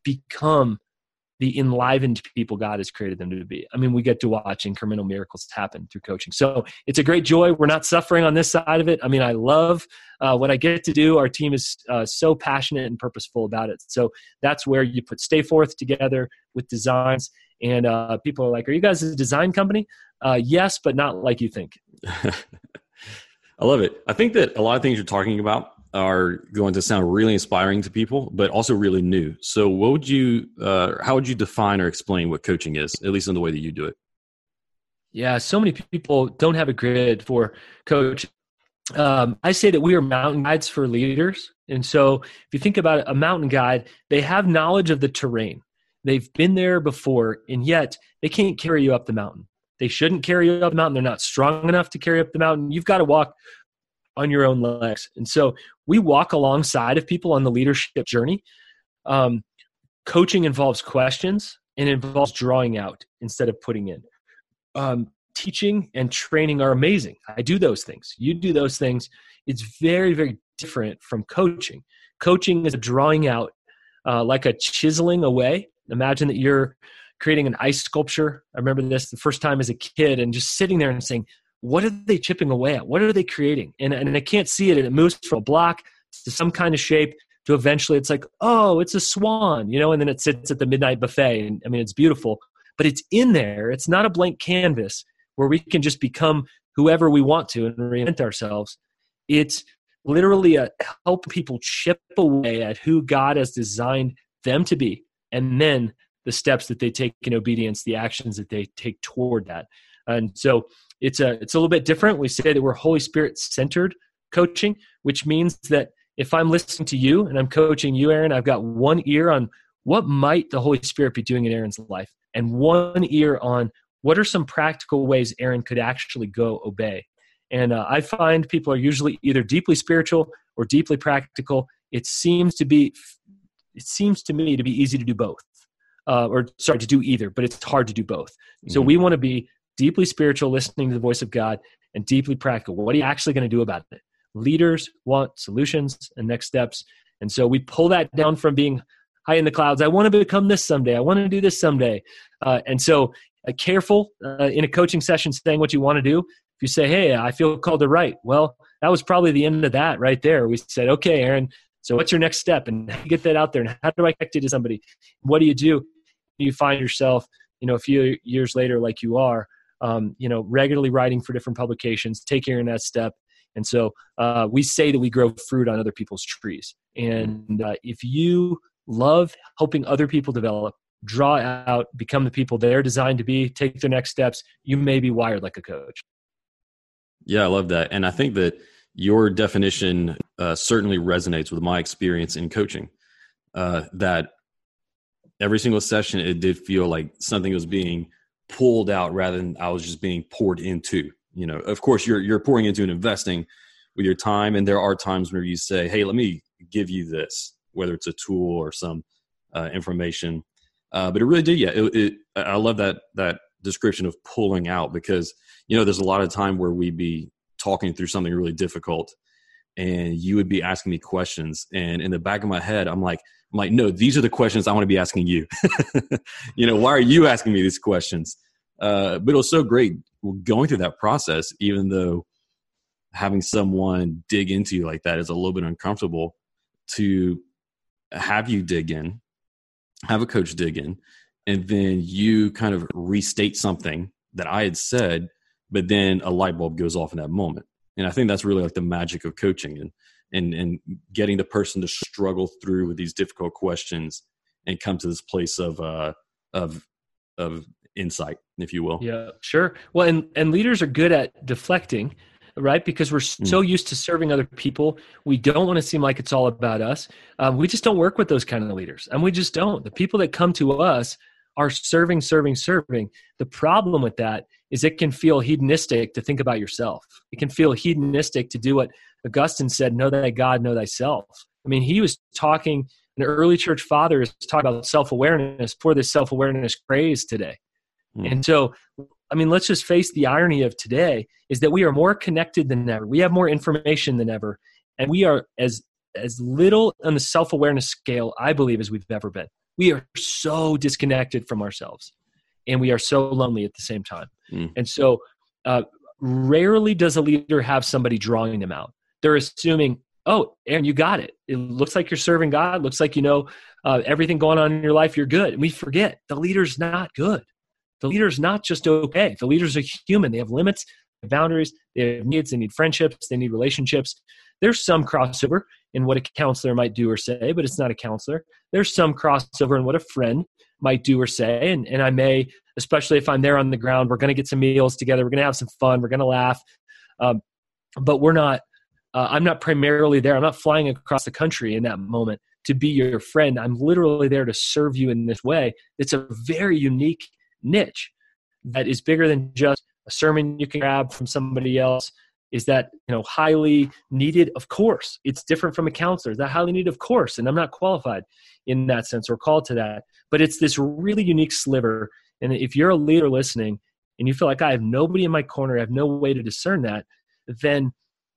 become the enlivened people God has created them to be. I mean, we get to watch incremental miracles happen through coaching. So it's a great joy. We're not suffering on this side of it. I mean, I love uh, what I get to do. Our team is uh, so passionate and purposeful about it. So that's where you put Stay Forth together with designs. And uh, people are like, Are you guys a design company? Uh, yes, but not like you think. I love it. I think that a lot of things you're talking about are going to sound really inspiring to people, but also really new. So, what would you, uh, how would you define or explain what coaching is, at least in the way that you do it? Yeah, so many people don't have a grid for coach. Um, I say that we are mountain guides for leaders. And so, if you think about it, a mountain guide, they have knowledge of the terrain. They've been there before, and yet they can't carry you up the mountain. They shouldn't carry you up the mountain. They're not strong enough to carry up the mountain. You've got to walk on your own legs. And so we walk alongside of people on the leadership journey. Um, coaching involves questions and involves drawing out instead of putting in. Um, teaching and training are amazing. I do those things. You do those things. It's very, very different from coaching. Coaching is a drawing out, uh, like a chiseling away. Imagine that you're creating an ice sculpture. I remember this the first time as a kid and just sitting there and saying, what are they chipping away at? What are they creating? And, and I can't see it. And it moves from a block to some kind of shape to eventually it's like, oh, it's a swan, you know, and then it sits at the midnight buffet. And I mean, it's beautiful, but it's in there. It's not a blank canvas where we can just become whoever we want to and reinvent ourselves. It's literally a help people chip away at who God has designed them to be. And then the steps that they take in obedience, the actions that they take toward that. And so it's a it's a little bit different. We say that we're Holy Spirit centered coaching, which means that if I'm listening to you and I'm coaching you, Aaron, I've got one ear on what might the Holy Spirit be doing in Aaron's life, and one ear on what are some practical ways Aaron could actually go obey. And uh, I find people are usually either deeply spiritual or deeply practical. It seems to be, it seems to me to be easy to do both, uh, or sorry to do either, but it's hard to do both. Mm-hmm. So we want to be deeply spiritual, listening to the voice of God, and deeply practical. What are you actually going to do about it? Leaders want solutions and next steps. And so we pull that down from being high in the clouds. I want to become this someday. I want to do this someday. Uh, and so, uh, careful uh, in a coaching session saying what you want to do. If you say, hey, I feel called to write, well, that was probably the end of that right there. We said, okay, Aaron, so what's your next step? And get that out there? And how do I connect it to somebody? What do you do? You find yourself, you know, a few years later, like you are, um, you know, regularly writing for different publications, taking that step. And so uh, we say that we grow fruit on other people's trees. And uh, if you love helping other people develop, draw out, become the people they're designed to be, take their next steps, you may be wired like a coach. Yeah, I love that. And I think that your definition uh, certainly resonates with my experience in coaching. Uh, that every single session, it did feel like something was being pulled out rather than I was just being poured into. You know, of course, you're you're pouring into and investing with your time, and there are times where you say, "Hey, let me give you this," whether it's a tool or some uh, information. Uh, but it really did, yeah. It, it, I love that that description of pulling out because you know there's a lot of time where we'd be talking through something really difficult, and you would be asking me questions, and in the back of my head, I'm like, I'm like, no, these are the questions I want to be asking you. you know, why are you asking me these questions? Uh, but it was so great going through that process, even though having someone dig into you like that is a little bit uncomfortable to have you dig in, have a coach dig in, and then you kind of restate something that I had said, but then a light bulb goes off in that moment. And I think that's really like the magic of coaching. And and and getting the person to struggle through with these difficult questions and come to this place of uh of of insight if you will yeah sure well and and leaders are good at deflecting right? Because we're mm. so used to serving other people. We don't want to seem like it's all about us. Um, we just don't work with those kind of leaders. And we just don't. The people that come to us are serving, serving, serving. The problem with that is it can feel hedonistic to think about yourself. It can feel hedonistic to do what Augustine said, know thy God, know thyself. I mean, he was talking, an early church father is talking about self awareness for this self awareness craze today. Mm. And so, I mean, let's just face the irony of today is that we are more connected than ever. We have more information than ever. And we are as as little on the self awareness scale, I believe, as we've ever been. We are so disconnected from ourselves and we are so lonely at the same time. Mm. And so, uh, rarely does a leader have somebody drawing them out. They're assuming, oh, Aaron, you got it. It looks like you're serving God. Looks like you know uh, everything going on in your life. You're good. And we forget the leader's not good. The leader's not just okay. The leaders are human. They have limits, boundaries, they have needs, they need friendships, they need relationships. There's some crossover in what a counselor might do or say, but it's not a counselor. There's some crossover in what a friend might do or say. And, and I may, especially if I'm there on the ground, we're going to get some meals together. We're going to have some fun. We're going to laugh. Um, but we're not, uh, I'm not primarily there. I'm not flying across the country in that moment to be your friend. I'm literally there to serve you in this way. It's a very unique niche that is bigger than just a sermon you can grab from somebody else. Is that you know highly needed? Of course. It's different from a counselor. Is that highly needed? Of course. And i'm not qualified in that sense or called to that. But it's this really unique sliver. And if you're a leader listening and you feel like i have nobody in my corner i have no way to discern that then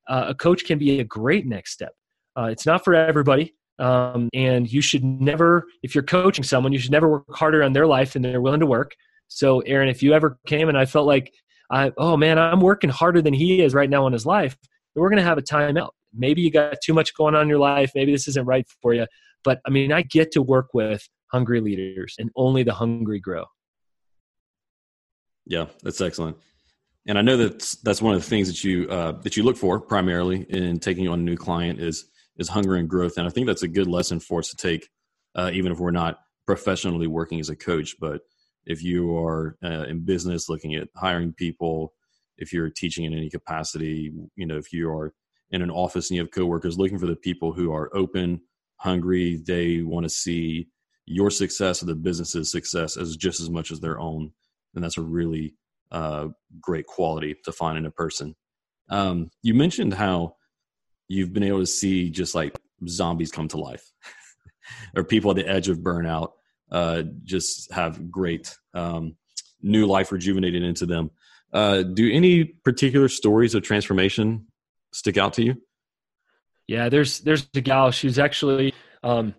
uh, a coach can be a great next step uh, it's not for everybody um, and you should never if you're coaching someone you should never work harder on their life than they're willing to work so aaron if you ever came and i felt like I, oh man, I'm working harder than he is right now in his life. We're going to have a timeout. Maybe you got too much going on in your life. Maybe this isn't right for you. But I mean, I get to work with hungry leaders, and only the hungry grow. Yeah, that's excellent. And I know that that's one of the things that you uh, that you look for primarily in taking on a new client is is hunger and growth. And I think that's a good lesson for us to take, uh, even if we're not professionally working as a coach. But if you are uh, in business looking at hiring people if you're teaching in any capacity you know if you are in an office and you have coworkers looking for the people who are open hungry they want to see your success or the business's success as just as much as their own and that's a really uh, great quality to find in a person um, you mentioned how you've been able to see just like zombies come to life or people at the edge of burnout uh, just have great um, new life rejuvenated into them. Uh, do any particular stories of transformation stick out to you? Yeah, there's there's a gal. She's actually um,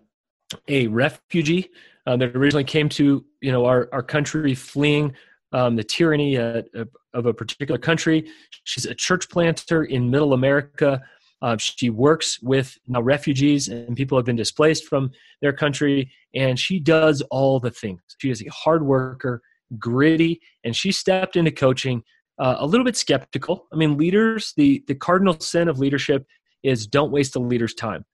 a refugee uh, that originally came to you know our our country fleeing um, the tyranny uh, of a particular country. She's a church planter in Middle America. Uh, she works with now refugees and people have been displaced from their country, and she does all the things. She is a hard worker, gritty, and she stepped into coaching uh, a little bit skeptical. I mean, leaders, the the cardinal sin of leadership is don't waste a leader's time.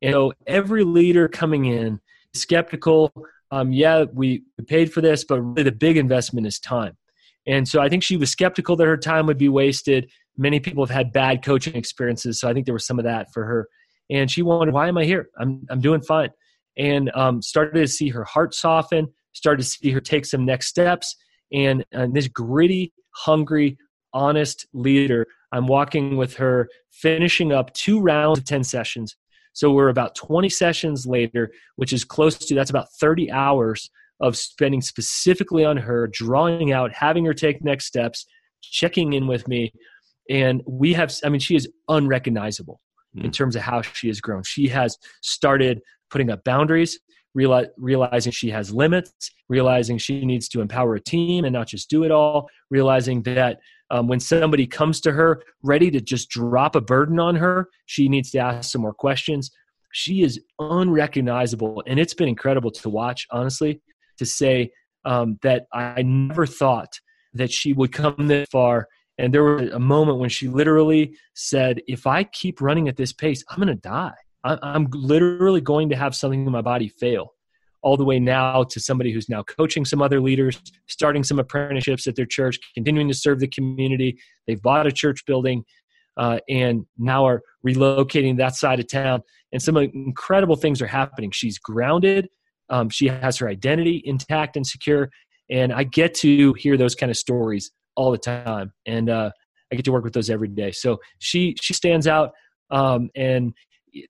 You know, every leader coming in skeptical. Um, yeah, we paid for this, but really the big investment is time. And so I think she was skeptical that her time would be wasted many people have had bad coaching experiences, so I think there was some of that for her. And she wondered, why am I here? I'm I'm doing fine. And um, started to see her heart soften, started to see her take some next steps. And, and this gritty, hungry, honest leader, I'm walking with her, finishing up two rounds of 10 sessions. So we're about 20 sessions later, which is close to that's about 30 hours of spending specifically on her, drawing out, having her take next steps, checking in with me and we have i mean she is unrecognizable mm. in terms of how she has grown she has started putting up boundaries reali- realizing she has limits realizing she needs to empower a team and not just do it all realizing that um, when somebody comes to her ready to just drop a burden on her she needs to ask some more questions she is unrecognizable and it's been incredible to watch honestly to say um, that i never thought that she would come this far and there was a moment when she literally said, If I keep running at this pace, I'm going to die. I'm literally going to have something in my body fail. All the way now to somebody who's now coaching some other leaders, starting some apprenticeships at their church, continuing to serve the community. They've bought a church building. uh, and now are relocating that side of town. And some incredible things are happening. She's grounded. Um, she has her identity intact and secure. And I get to hear those kind of stories all the time. And uh, I get to work with those every day. So she she stands out. Um, and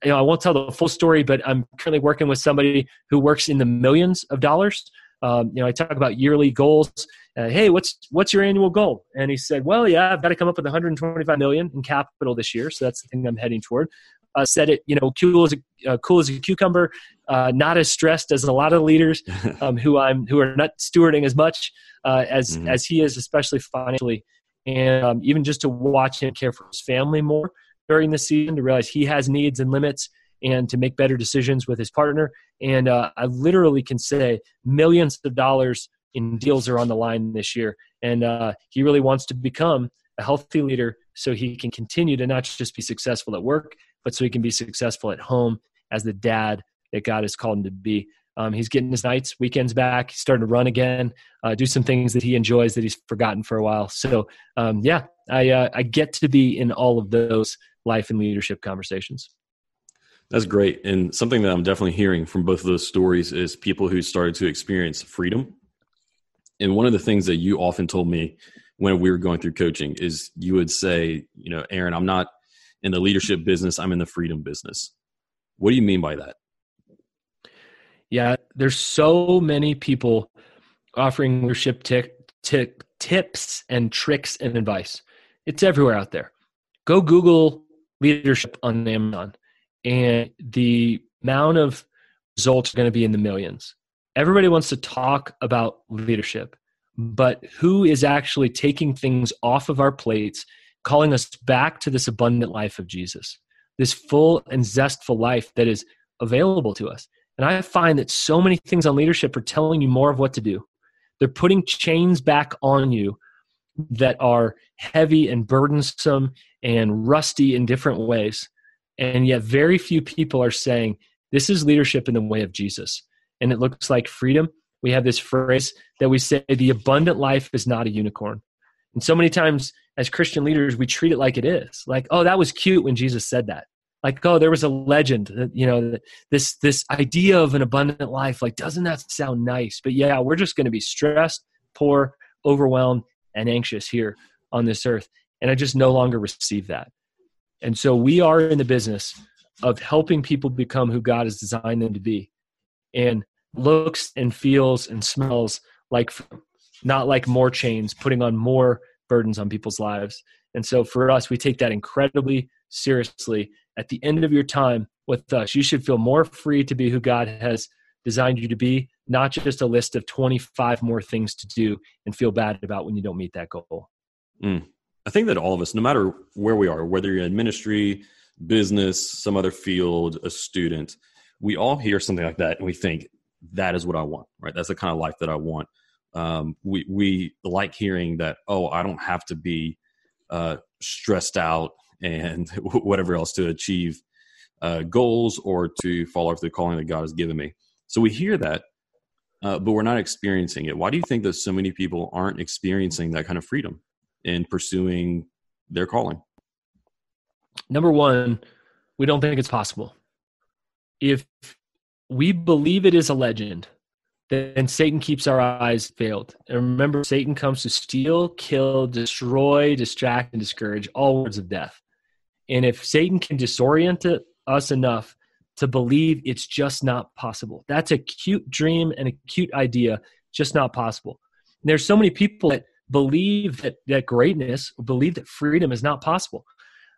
you know, I won't tell the full story, but I'm currently working with somebody who works in the millions of dollars. Um, you know, I talk about yearly goals. Uh, hey, what's what's your annual goal? And he said, well, yeah, I've got to come up with 125 million in capital this year, so that's the thing I'm heading toward. Uh, said it, you know, cool as a uh, cool as a cucumber, uh, not as stressed as a lot of leaders um, who I'm who are not stewarding as much uh, as mm-hmm. as he is, especially financially, and um, even just to watch him care for his family more during the season, to realize he has needs and limits, and to make better decisions with his partner. And uh, I literally can say millions of dollars in deals are on the line this year. And uh, he really wants to become a healthy leader so he can continue to not just be successful at work, but so he can be successful at home as the dad that God has called him to be. Um, he's getting his nights, weekends back. He's starting to run again, uh, do some things that he enjoys that he's forgotten for a while. So, um, yeah, I, uh, I get to be in all of those life and leadership conversations. That's great. And something that I'm definitely hearing from both of those stories is people who started to experience freedom. And one of the things that you often told me when we were going through coaching is you would say, you know, Aaron, I'm not in the leadership business, I'm in the freedom business. What do you mean by that? Yeah, there's so many people offering leadership t- t- tips and tricks and advice. It's everywhere out there. Go Google leadership on Amazon and the amount of results are going to be in the millions. Everybody wants to talk about leadership, but who is actually taking things off of our plates, calling us back to this abundant life of Jesus, this full and zestful life that is available to us? And I find that so many things on leadership are telling you more of what to do. They're putting chains back on you that are heavy and burdensome and rusty in different ways. And yet, very few people are saying, This is leadership in the way of Jesus. And it looks like freedom. We have this phrase that we say, The abundant life is not a unicorn. And so many times as Christian leaders, we treat it like it is. Like, oh, that was cute when Jesus said that. Like, oh, there was a legend that, you know, this this idea of an abundant life. Like, doesn't that sound nice? But yeah, we're just going to be stressed, poor, overwhelmed, and anxious here on this earth. And I just no longer receive that. And so we are in the business of helping people become who God has designed them to be. And looks and feels and smells like not like more chains, putting on more burdens on people's lives. And so for us, we take that incredibly seriously. At the end of your time with us, you should feel more free to be who God has designed you to be, not just a list of 25 more things to do and feel bad about when you don't meet that goal. Mm. I think that all of us, no matter where we are, whether you're in ministry, business, some other field, a student, we all hear something like that and we think that is what I want, right? That's the kind of life that I want. Um, we we like hearing that. Oh, I don't have to be uh, stressed out and whatever else to achieve uh, goals or to follow after the calling that God has given me. So we hear that, uh, but we're not experiencing it. Why do you think that so many people aren't experiencing that kind of freedom? in pursuing their calling? Number one, we don't think it's possible. If we believe it is a legend, then Satan keeps our eyes veiled. And remember, Satan comes to steal, kill, destroy, distract, and discourage all words of death. And if Satan can disorient us enough to believe it's just not possible, that's a cute dream and a cute idea, just not possible. And there's so many people that believe that, that greatness, believe that freedom is not possible.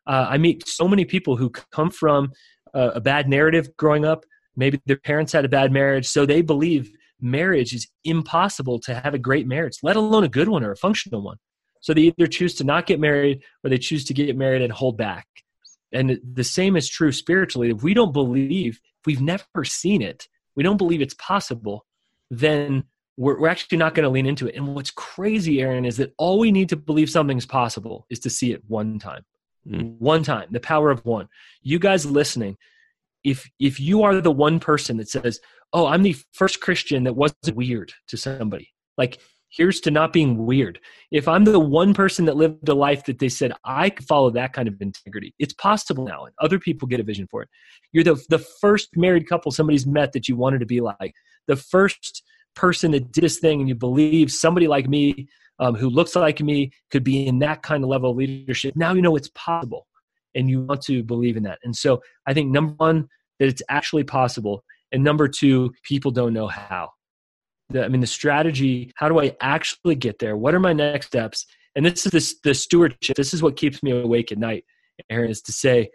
Uh, I meet so many people who come from a, a bad narrative growing up. Maybe their parents had a bad marriage, so they believe marriage is impossible to have a great marriage, let alone a good one or a functional one. So they either choose to not get married or they choose to get married and hold back. And the same is true spiritually. If we don't believe, if we've never seen it, we don't believe it's possible, then we're, we're actually not going to lean into it. And what's crazy, Aaron, is that all we need to believe something's possible is to see it one time. Mm. One time, the power of one. You guys listening, if if you are the one person that says, "Oh, I'm the first Christian that wasn't weird to somebody," like Here's to not being weird. If I'm the one person that lived a life that they said I could follow that kind of integrity, it's possible now, and other people get a vision for it. You're the the first married couple somebody's met that you wanted to be like. The first person that did this thing, and you believe somebody like me, um, who looks like me, could be in that kind of level of leadership. Now you know it's possible, and you want to believe in that. And so I think number one that it's actually possible, and number two, people don't know how the, I mean, the strategy, how do I actually get there? What are my next steps? And this is this, the stewardship. This is what keeps me awake at night, Aaron, is to say,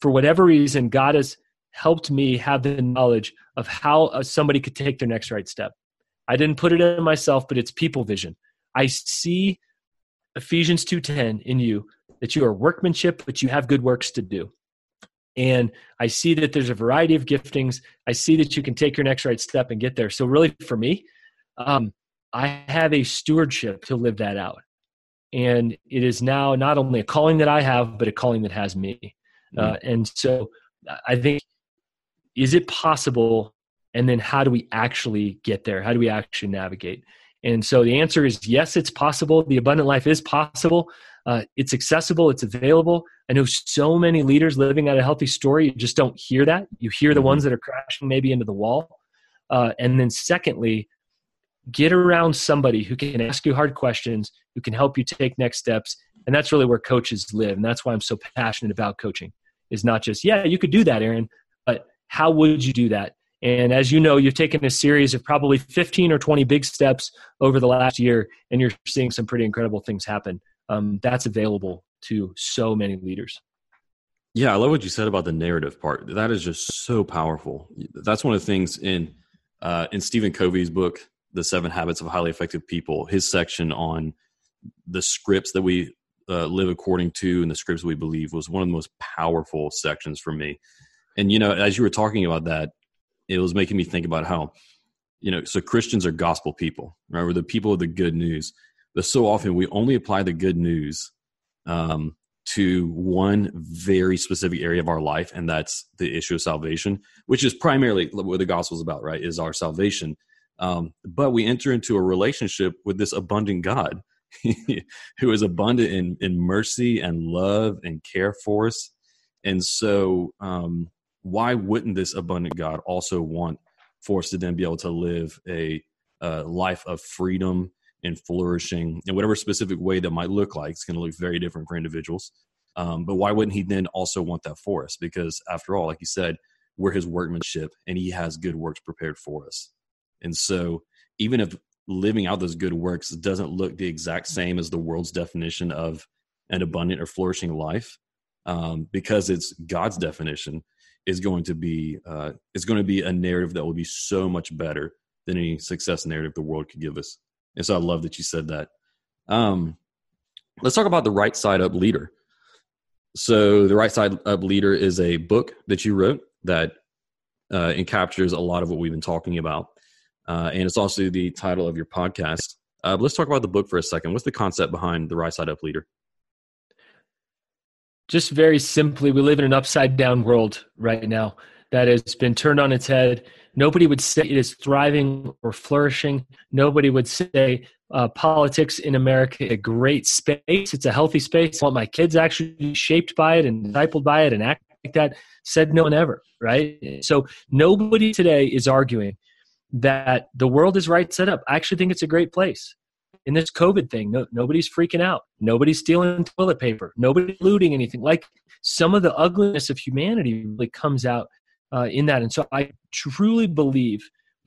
for whatever reason, God has helped me have the knowledge of how uh, somebody could take their next right step. I didn't put it in myself, but it's people vision. I see Ephesians 2:10 in you that you are workmanship, but you have good works to do. And I see that there's a variety of giftings. I see that you can take your next right step and get there. So, really, for me, um, I have a stewardship to live that out. And it is now not only a calling that I have, but a calling that has me. Uh, mm-hmm. Uh, and so, I think, is it possible? And then, how do we actually get there? How do we actually navigate? And so, the answer is yes, it's possible. The abundant life is possible. Uh, it's accessible, it's available. I know so many leaders living out a healthy story, you just don't hear that. You hear the mm-hmm. ones that are crashing maybe into the wall. Uh, and then, secondly, get around somebody who can ask you hard questions, who can help you take next steps. And that's really where coaches live. And that's why I'm so passionate about coaching is not just, yeah, you could do that, Aaron, but how would you do that? And as you know, you've taken a series of probably 15 or 20 big steps over the last year, and you're seeing some pretty incredible things happen um, that's available to so many leaders. Yeah, I love what you said about the narrative part. That is just so powerful. That's one of the things in uh, in Stephen Covey's book, The Seven Habits of Highly Effective People. His section on the scripts that we uh, live according to and the scripts we believe was one of the most powerful sections for me. And you know, as you were talking about that, it was making me think about how you know, so Christians are gospel people, right? We're the people of the good news but so often we only apply the good news um, to one very specific area of our life, and that's the issue of salvation, which is primarily what the gospel is about, right? Is our salvation. Um, but we enter into a relationship with this abundant God who is abundant in, in mercy and love and care for us. And so, um, why wouldn't this abundant God also want for us to then be able to live a, a life of freedom and flourishing in whatever specific way that might look like. It's going to look very different for individuals. Um, but why wouldn't he then also want that for us? Because after all, like you said, we're his workmanship and he has good works prepared for us. And so even if living out those good works doesn't look the exact same as the world's definition of an abundant or flourishing life, um, because it's God's definition, is going to be uh, is going to be a narrative that will be so much better than any success narrative the world could give us. And so I love that you said that. Um, let's talk about the right side up leader. So the right side up leader is a book that you wrote that uh, encaptures a lot of what we've been talking about, uh, and it's also the title of your podcast. Uh, let's talk about the book for a second. What's the concept behind the right side up leader? Just very simply, we live in an upside down world right now that has been turned on its head. Nobody would say it is thriving or flourishing. Nobody would say uh, politics in America a great space. It's a healthy space. I want my kids actually shaped by it and discipled by it and act like that. Said no one ever, right? So nobody today is arguing that the world is right set up. I actually think it's a great place. In this COVID thing, no, nobody's freaking out. Nobody's stealing toilet paper. Nobody's looting anything. Like some of the ugliness of humanity really comes out uh, in that. And so I truly believe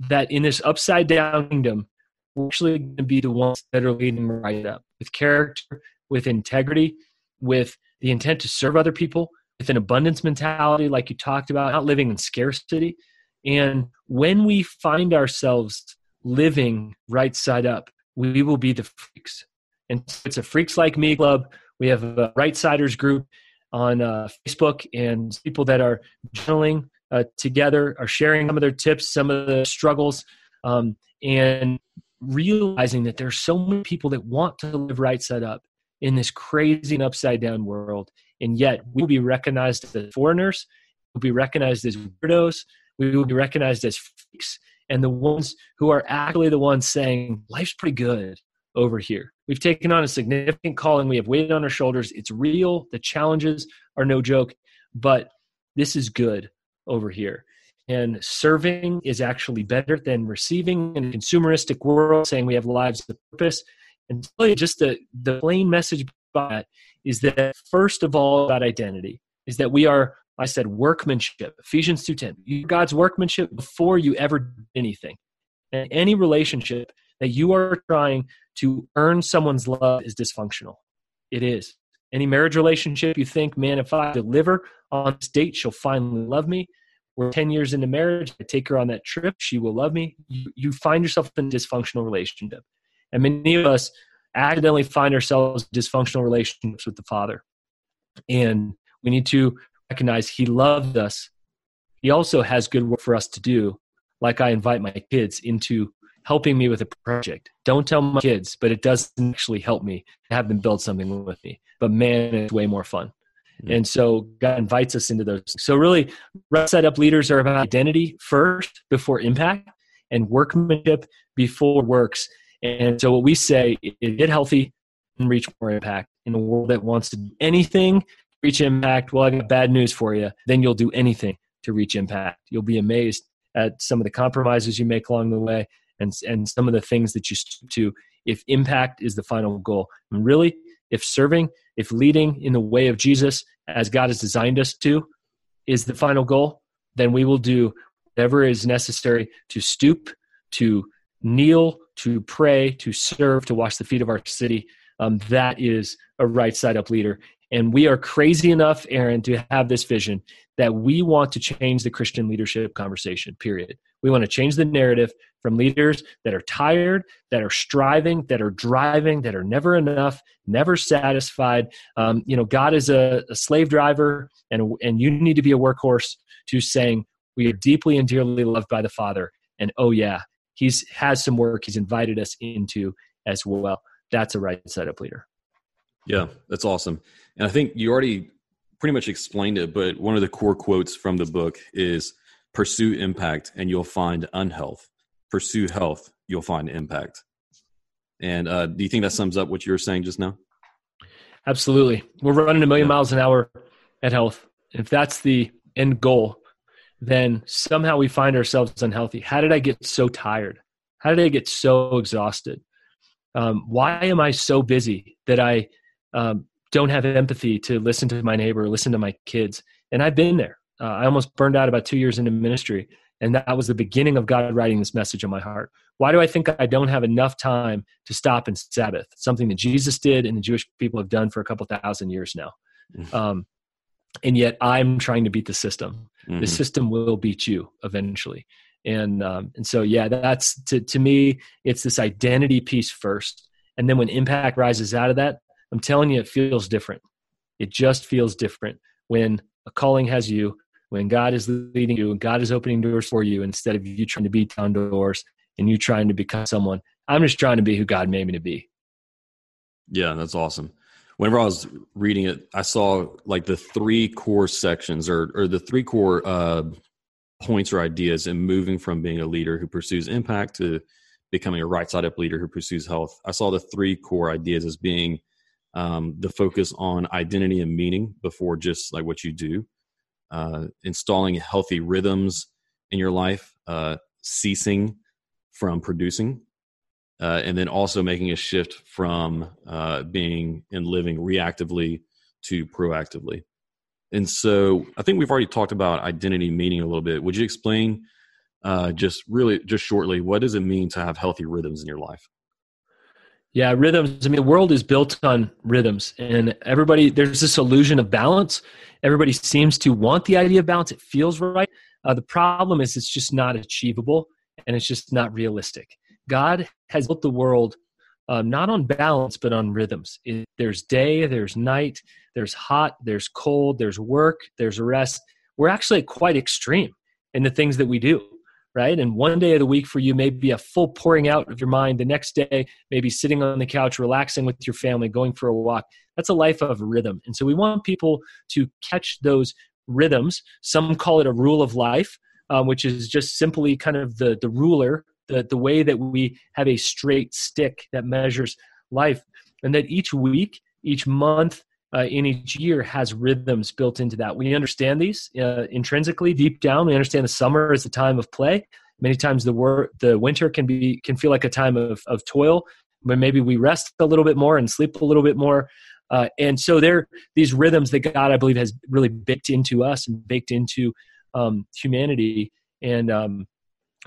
that in this upside down kingdom, we're actually going to be the ones that are leading right up with character, with integrity, with the intent to serve other people, with an abundance mentality, like you talked about, not living in scarcity. And when we find ourselves living right side up, we will be the freaks. And it's a Freaks Like Me club. We have a Right Siders group on uh, Facebook and people that are journaling uh, together, are sharing some of their tips, some of the struggles, um, and realizing that there's so many people that want to live right side up in this crazy and upside down world. And yet we will be recognized as foreigners, we'll be recognized as weirdos, we will be recognized as freaks, and the ones who are actually the ones saying, life's pretty good over here. We've taken on a significant calling. We have weight on our shoulders. It's real. The challenges are no joke, but this is good over here. And serving is actually better than receiving in a consumeristic world, saying we have lives of purpose. And really just the, the plain message by that is that first of all about identity is that we are I said workmanship. Ephesians 2:10. God's workmanship before you ever anything. And any relationship that you are trying to earn someone's love is dysfunctional. It is. Any marriage relationship you think, man, if I deliver on this date, she'll finally love me. We're 10 years into marriage. I take her on that trip. She will love me. You, you find yourself in a dysfunctional relationship. And many of us accidentally find ourselves dysfunctional relationships with the Father. And we need to recognize He loved us. He also has good work for us to do. Like I invite my kids into helping me with a project. Don't tell my kids, but it doesn't actually help me to have them build something with me. But man, it's way more fun. Mm-hmm. And so God invites us into those. So really, set up leaders are about identity first before impact and workmanship before works. And so what we say is get healthy and reach more impact in a world that wants to do anything, reach impact. Well, I got bad news for you. Then you'll do anything to reach impact. You'll be amazed at some of the compromises you make along the way and, and some of the things that you stoop to if impact is the final goal. And really, if serving, if leading in the way of Jesus as God has designed us to is the final goal, then we will do whatever is necessary to stoop, to kneel, to pray, to serve, to wash the feet of our city. Um, that is a right side up leader. And we are crazy enough, Aaron, to have this vision that we want to change the Christian leadership conversation, period. We want to change the narrative from leaders that are tired, that are striving, that are driving, that are never enough, never satisfied. Um, you know, God is a, a slave driver, and, and you need to be a workhorse, to saying, we are deeply and dearly loved by the Father. And oh, yeah, He's has some work He's invited us into as well. That's a right side up leader. Yeah, that's awesome. And I think you already pretty much explained it, but one of the core quotes from the book is pursue impact and you'll find unhealth. Pursue health, you'll find impact. And uh, do you think that sums up what you were saying just now? Absolutely. We're running a million yeah. miles an hour at health. If that's the end goal, then somehow we find ourselves unhealthy. How did I get so tired? How did I get so exhausted? Um, why am I so busy that I um, don't have empathy to listen to my neighbor, listen to my kids. And I've been there. Uh, I almost burned out about two years into ministry. And that was the beginning of God writing this message in my heart. Why do I think I don't have enough time to stop and Sabbath? Something that Jesus did and the Jewish people have done for a couple thousand years now. Mm-hmm. Um, and yet I'm trying to beat the system. Mm-hmm. The system will beat you eventually. And um, and so yeah, that's to to me, it's this identity piece first. And then when impact rises out of that, I'm telling you, it feels different. It just feels different when a calling has you, when God is leading you, and God is opening doors for you instead of you trying to beat down doors and you trying to become someone. I'm just trying to be who God made me to be. Yeah, that's awesome. Whenever I was reading it, I saw like the three core sections or or the three core uh, points or ideas in moving from being a leader who pursues impact to becoming a right side up leader who pursues health. I saw the three core ideas as being um, the focus on identity and meaning before just like what you do, uh, installing healthy rhythms in your life, uh, ceasing from producing, uh, and then also making a shift from uh, being and living reactively to proactively. And so I think we've already talked about identity meaning a little bit. Would you explain uh, just really, just shortly, what does it mean to have healthy rhythms in your life? Yeah, rhythms. I mean, the world is built on rhythms, and everybody, there's this illusion of balance. Everybody seems to want the idea of balance. It feels right. Uh, the problem is it's just not achievable and it's just not realistic. God has built the world um, not on balance, but on rhythms. It, there's day, there's night, there's hot, there's cold, there's work, there's rest. We're actually quite extreme in the things that we do right? And one day of the week for you may be a full pouring out of your mind. The next day, maybe sitting on the couch, relaxing with your family, going for a walk. That's a life of rhythm. And so we want people to catch those rhythms. Some call it a rule of life. um, which is just simply kind of the the ruler, the the way that we have a straight stick that measures life, and that each week, each month, uh, in each year has rhythms built into that. We understand these uh, intrinsically, deep down. We understand the summer is the time of play. Many times the wor- the winter can be can feel like a time of of toil, but maybe we rest a little bit more and sleep a little bit more. Uh, and so there, these rhythms that God, I believe, has really baked into us and baked into um, humanity, and um,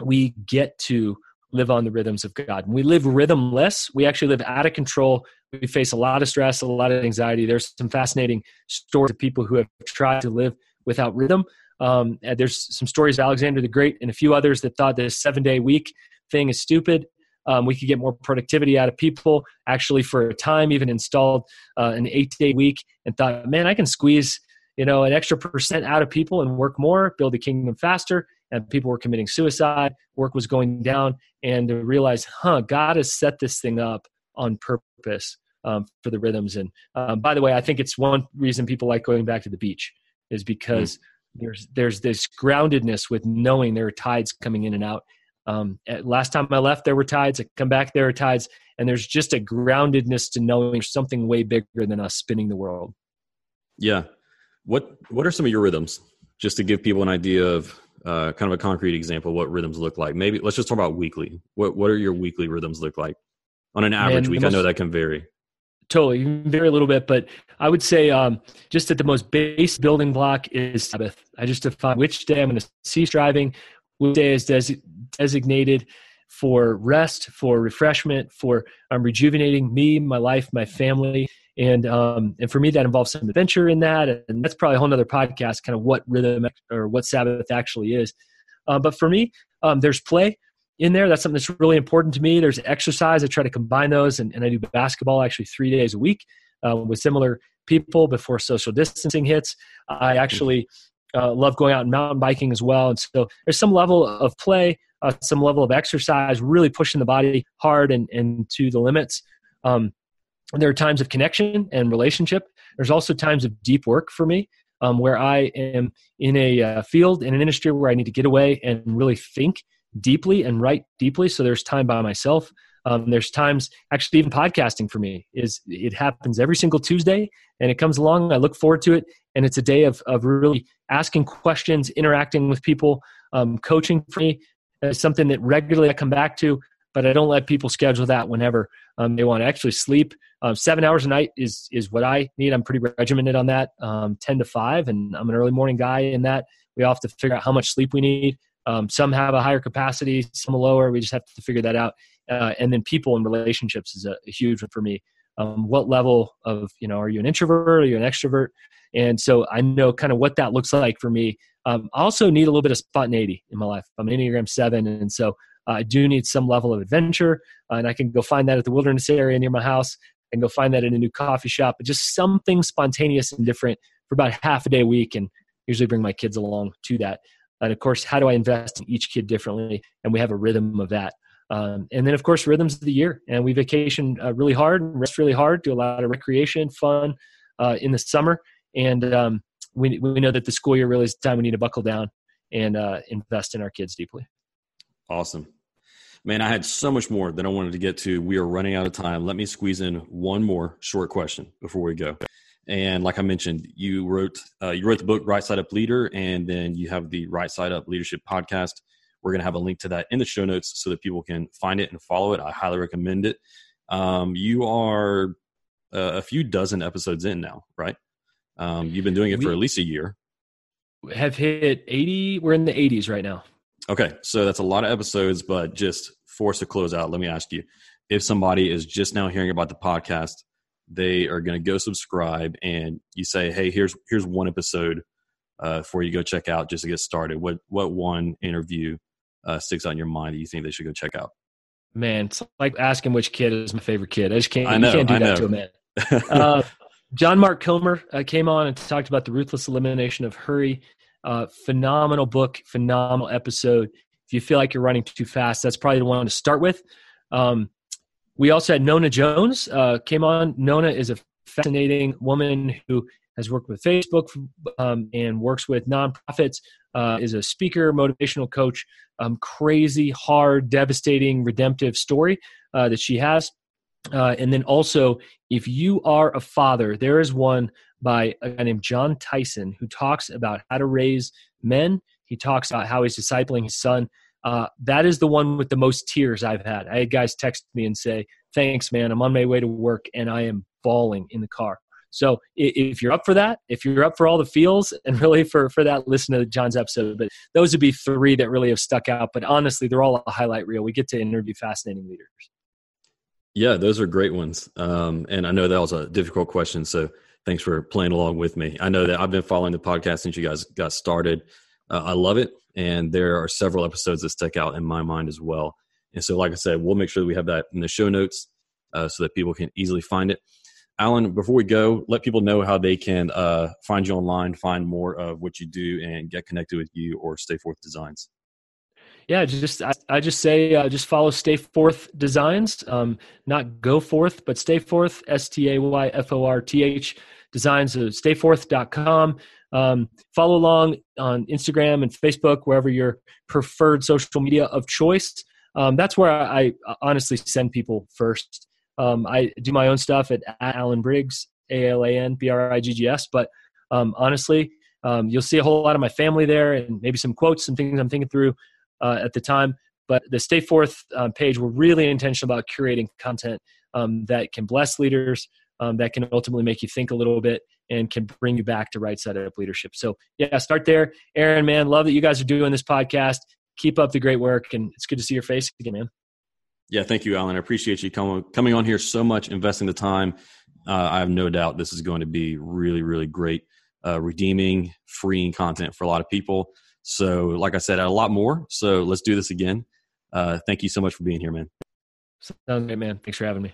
we get to live on the rhythms of God. When we live rhythmless, we actually live out of control. We face a lot of stress, a lot of anxiety. There's some fascinating stories of people who have tried to live without rhythm. Um, there's some stories of Alexander the Great and a few others that thought this seven day week thing is stupid. Um, we could get more productivity out of people. Actually, for a time, even installed uh, an eight day week and thought, man, I can squeeze you know an extra percent out of people and work more, build the kingdom faster and people were committing suicide, work was going down, and to realize, huh, God has set this thing up on purpose um, for the rhythms. And um, by the way, I think it's one reason people like going back to the beach is because mm. there's there's this groundedness with knowing there are tides coming in and out. Um, last time I left, there were tides. I come back, there are tides, and there's just a groundedness to knowing something way bigger than us spinning the world. Yeah. What What are some of your rhythms? Just to give people an idea of uh, kind of a concrete example what rhythms look like. Maybe let's just talk about weekly. What what are your weekly rhythms look like on an average Man, week? Most, I know that can vary. Totally, vary a little bit, but I would say um, just that the most base building block is Sabbath. I just define which day I'm going to cease driving, which day is des- designated for rest, for refreshment, for um, rejuvenating me, my life, my family, and um, and for me that involves some adventure in that and that's probably a whole other podcast kind of what rhythm or what sabbath actually is uh, but for me um, there's play in there. That's something that's really important to me. There's exercise. I try to combine those and, and i do basketball actually three days a week uh, with similar people before social distancing hits. I actually uh, love going out and mountain biking as well and so there's some level of play uh, some level of exercise really pushing the body hard and, and to the limits. Um, there are times of connection and relationship. There's also times of deep work for me um, where I am in a uh, field, in an industry where I need to get away and really think deeply and write deeply. So there's time by myself. Um, there's times, actually, even podcasting for me is it happens every single Tuesday, and it comes along. I look forward to it, and it's a day of of really asking questions, interacting with people, um, coaching for me. Is something that regularly I come back to but I don't let people schedule that whenever um, they want to actually sleep. Um, seven hours a night is is what I need. I'm pretty regimented on that, um, ten to five, and I'm an early morning guy in that. We all have to figure out how much sleep we need. Um, some have a higher capacity, some lower. We just have to figure that out. Uh, and then people and relationships is a, a huge one for me. Um, what level of you know are you an introvert? Are you an extrovert? And so I know kind of what that looks like for me. Um, I also need a little bit of spontaneity in my life. I'm an Enneagram seven, and so I do need some level of adventure, uh, and I can go find that at the wilderness area near my house and go find that in a new coffee shop. But just something spontaneous and different for about half a day a week, and usually bring my kids along to that. And of course, how do I invest in each kid differently? And we have a rhythm of that. Um, and then, of course, rhythms of the year. And we vacation uh, really hard, rest really hard, do a lot of recreation, fun uh, in the summer. And um, we, we know that the school year really is the time we need to buckle down and uh, invest in our kids deeply. Awesome. Man, I had so much more that I wanted to get to. We are running out of time. Let me squeeze in one more short question before we go. And like I mentioned, you wrote uh, you wrote the book Right Side Up Leader, and then you have the Right Side Up Leadership podcast. We're going to have a link to that in the show notes so that people can find it and follow it. I highly recommend it. Um, you are uh, a few dozen episodes in now, right? Um, you've been doing it we for at least a year. Have hit eighty. We're in the eighties right now. Okay, so that's a lot of episodes, but just force to close out. Let me ask you: if somebody is just now hearing about the podcast, they are going to go subscribe, and you say, "Hey, here's here's one episode uh, for you to go check out just to get started." What what one interview uh, sticks out in your mind that you think they should go check out? Man, it's like asking which kid is my favorite kid. I just can't. I know, you can't do I that know. to a man. uh, John Mark Comer uh, came on and talked about the ruthless elimination of hurry. Uh, phenomenal book, phenomenal episode. If you feel like you're running too fast, that's probably the one to start with. Um, we also had Nona Jones uh, came on. Nona is a fascinating woman who has worked with Facebook um, and works with nonprofits. Uh, is a speaker, motivational coach. Um, crazy, hard, devastating, redemptive story uh, that she has. Uh, and then also, if you are a father, there is one by a guy named Jon Tyson who talks about how to raise men. He talks about how he's discipling his son. Uh, that is the one with the most tears I've had. I had guys text me and say, "Thanks, man. I'm on my way to work and I am bawling in the car." So if you're up for that, if you're up for all the feels, and really for for that, listen to Jon's episode. But those would be three that really have stuck out. But honestly, they're all a highlight reel. We get to interview fascinating leaders. Yeah, those are great ones. Um, and I know that was a difficult question, so thanks for playing along with me. I know that I've been following the podcast since you guys got started. Uh, I love it, and there are several episodes that stick out in my mind as well. And so, like I said, we'll make sure that we have that in the show notes uh, so that people can easily find it. Alan, before we go, let people know how they can uh, find you online, find more of what you do, and get connected with you or Stay Forth Designs. Yeah, just I, I just say uh, just follow Stay Forth Designs, um, not Go Forth, but Stay Forth S T A Y F O R T H Designs. Uh, stayforth.com. Um, follow along on Instagram and Facebook, wherever your preferred social media of choice. Um, that's where I, I, honestly send people first. Um, I do my own stuff at, at Alan Briggs, A L A N B R I G G S. But um, honestly, um, you'll see a whole lot of my family there and maybe some quotes and things I'm thinking through uh, at the time. But the Stay Forth um, page, we're really intentional about curating content that can bless leaders, um, that can ultimately make you think a little bit, and can bring you back to right side up leadership. So, yeah, start there. Aaron, man, love that you guys are doing this podcast. Keep up the great work, and it's good to see your face again, man. Yeah, thank you, Alan. I appreciate you coming coming on here so much, investing the time. Uh, I have no doubt this is going to be really, really great, uh, redeeming, freeing content for a lot of people. So, like I said, a lot more. So, let's do this again. Uh, thank you so much for being here, man. Sounds great, man. Thanks for having me.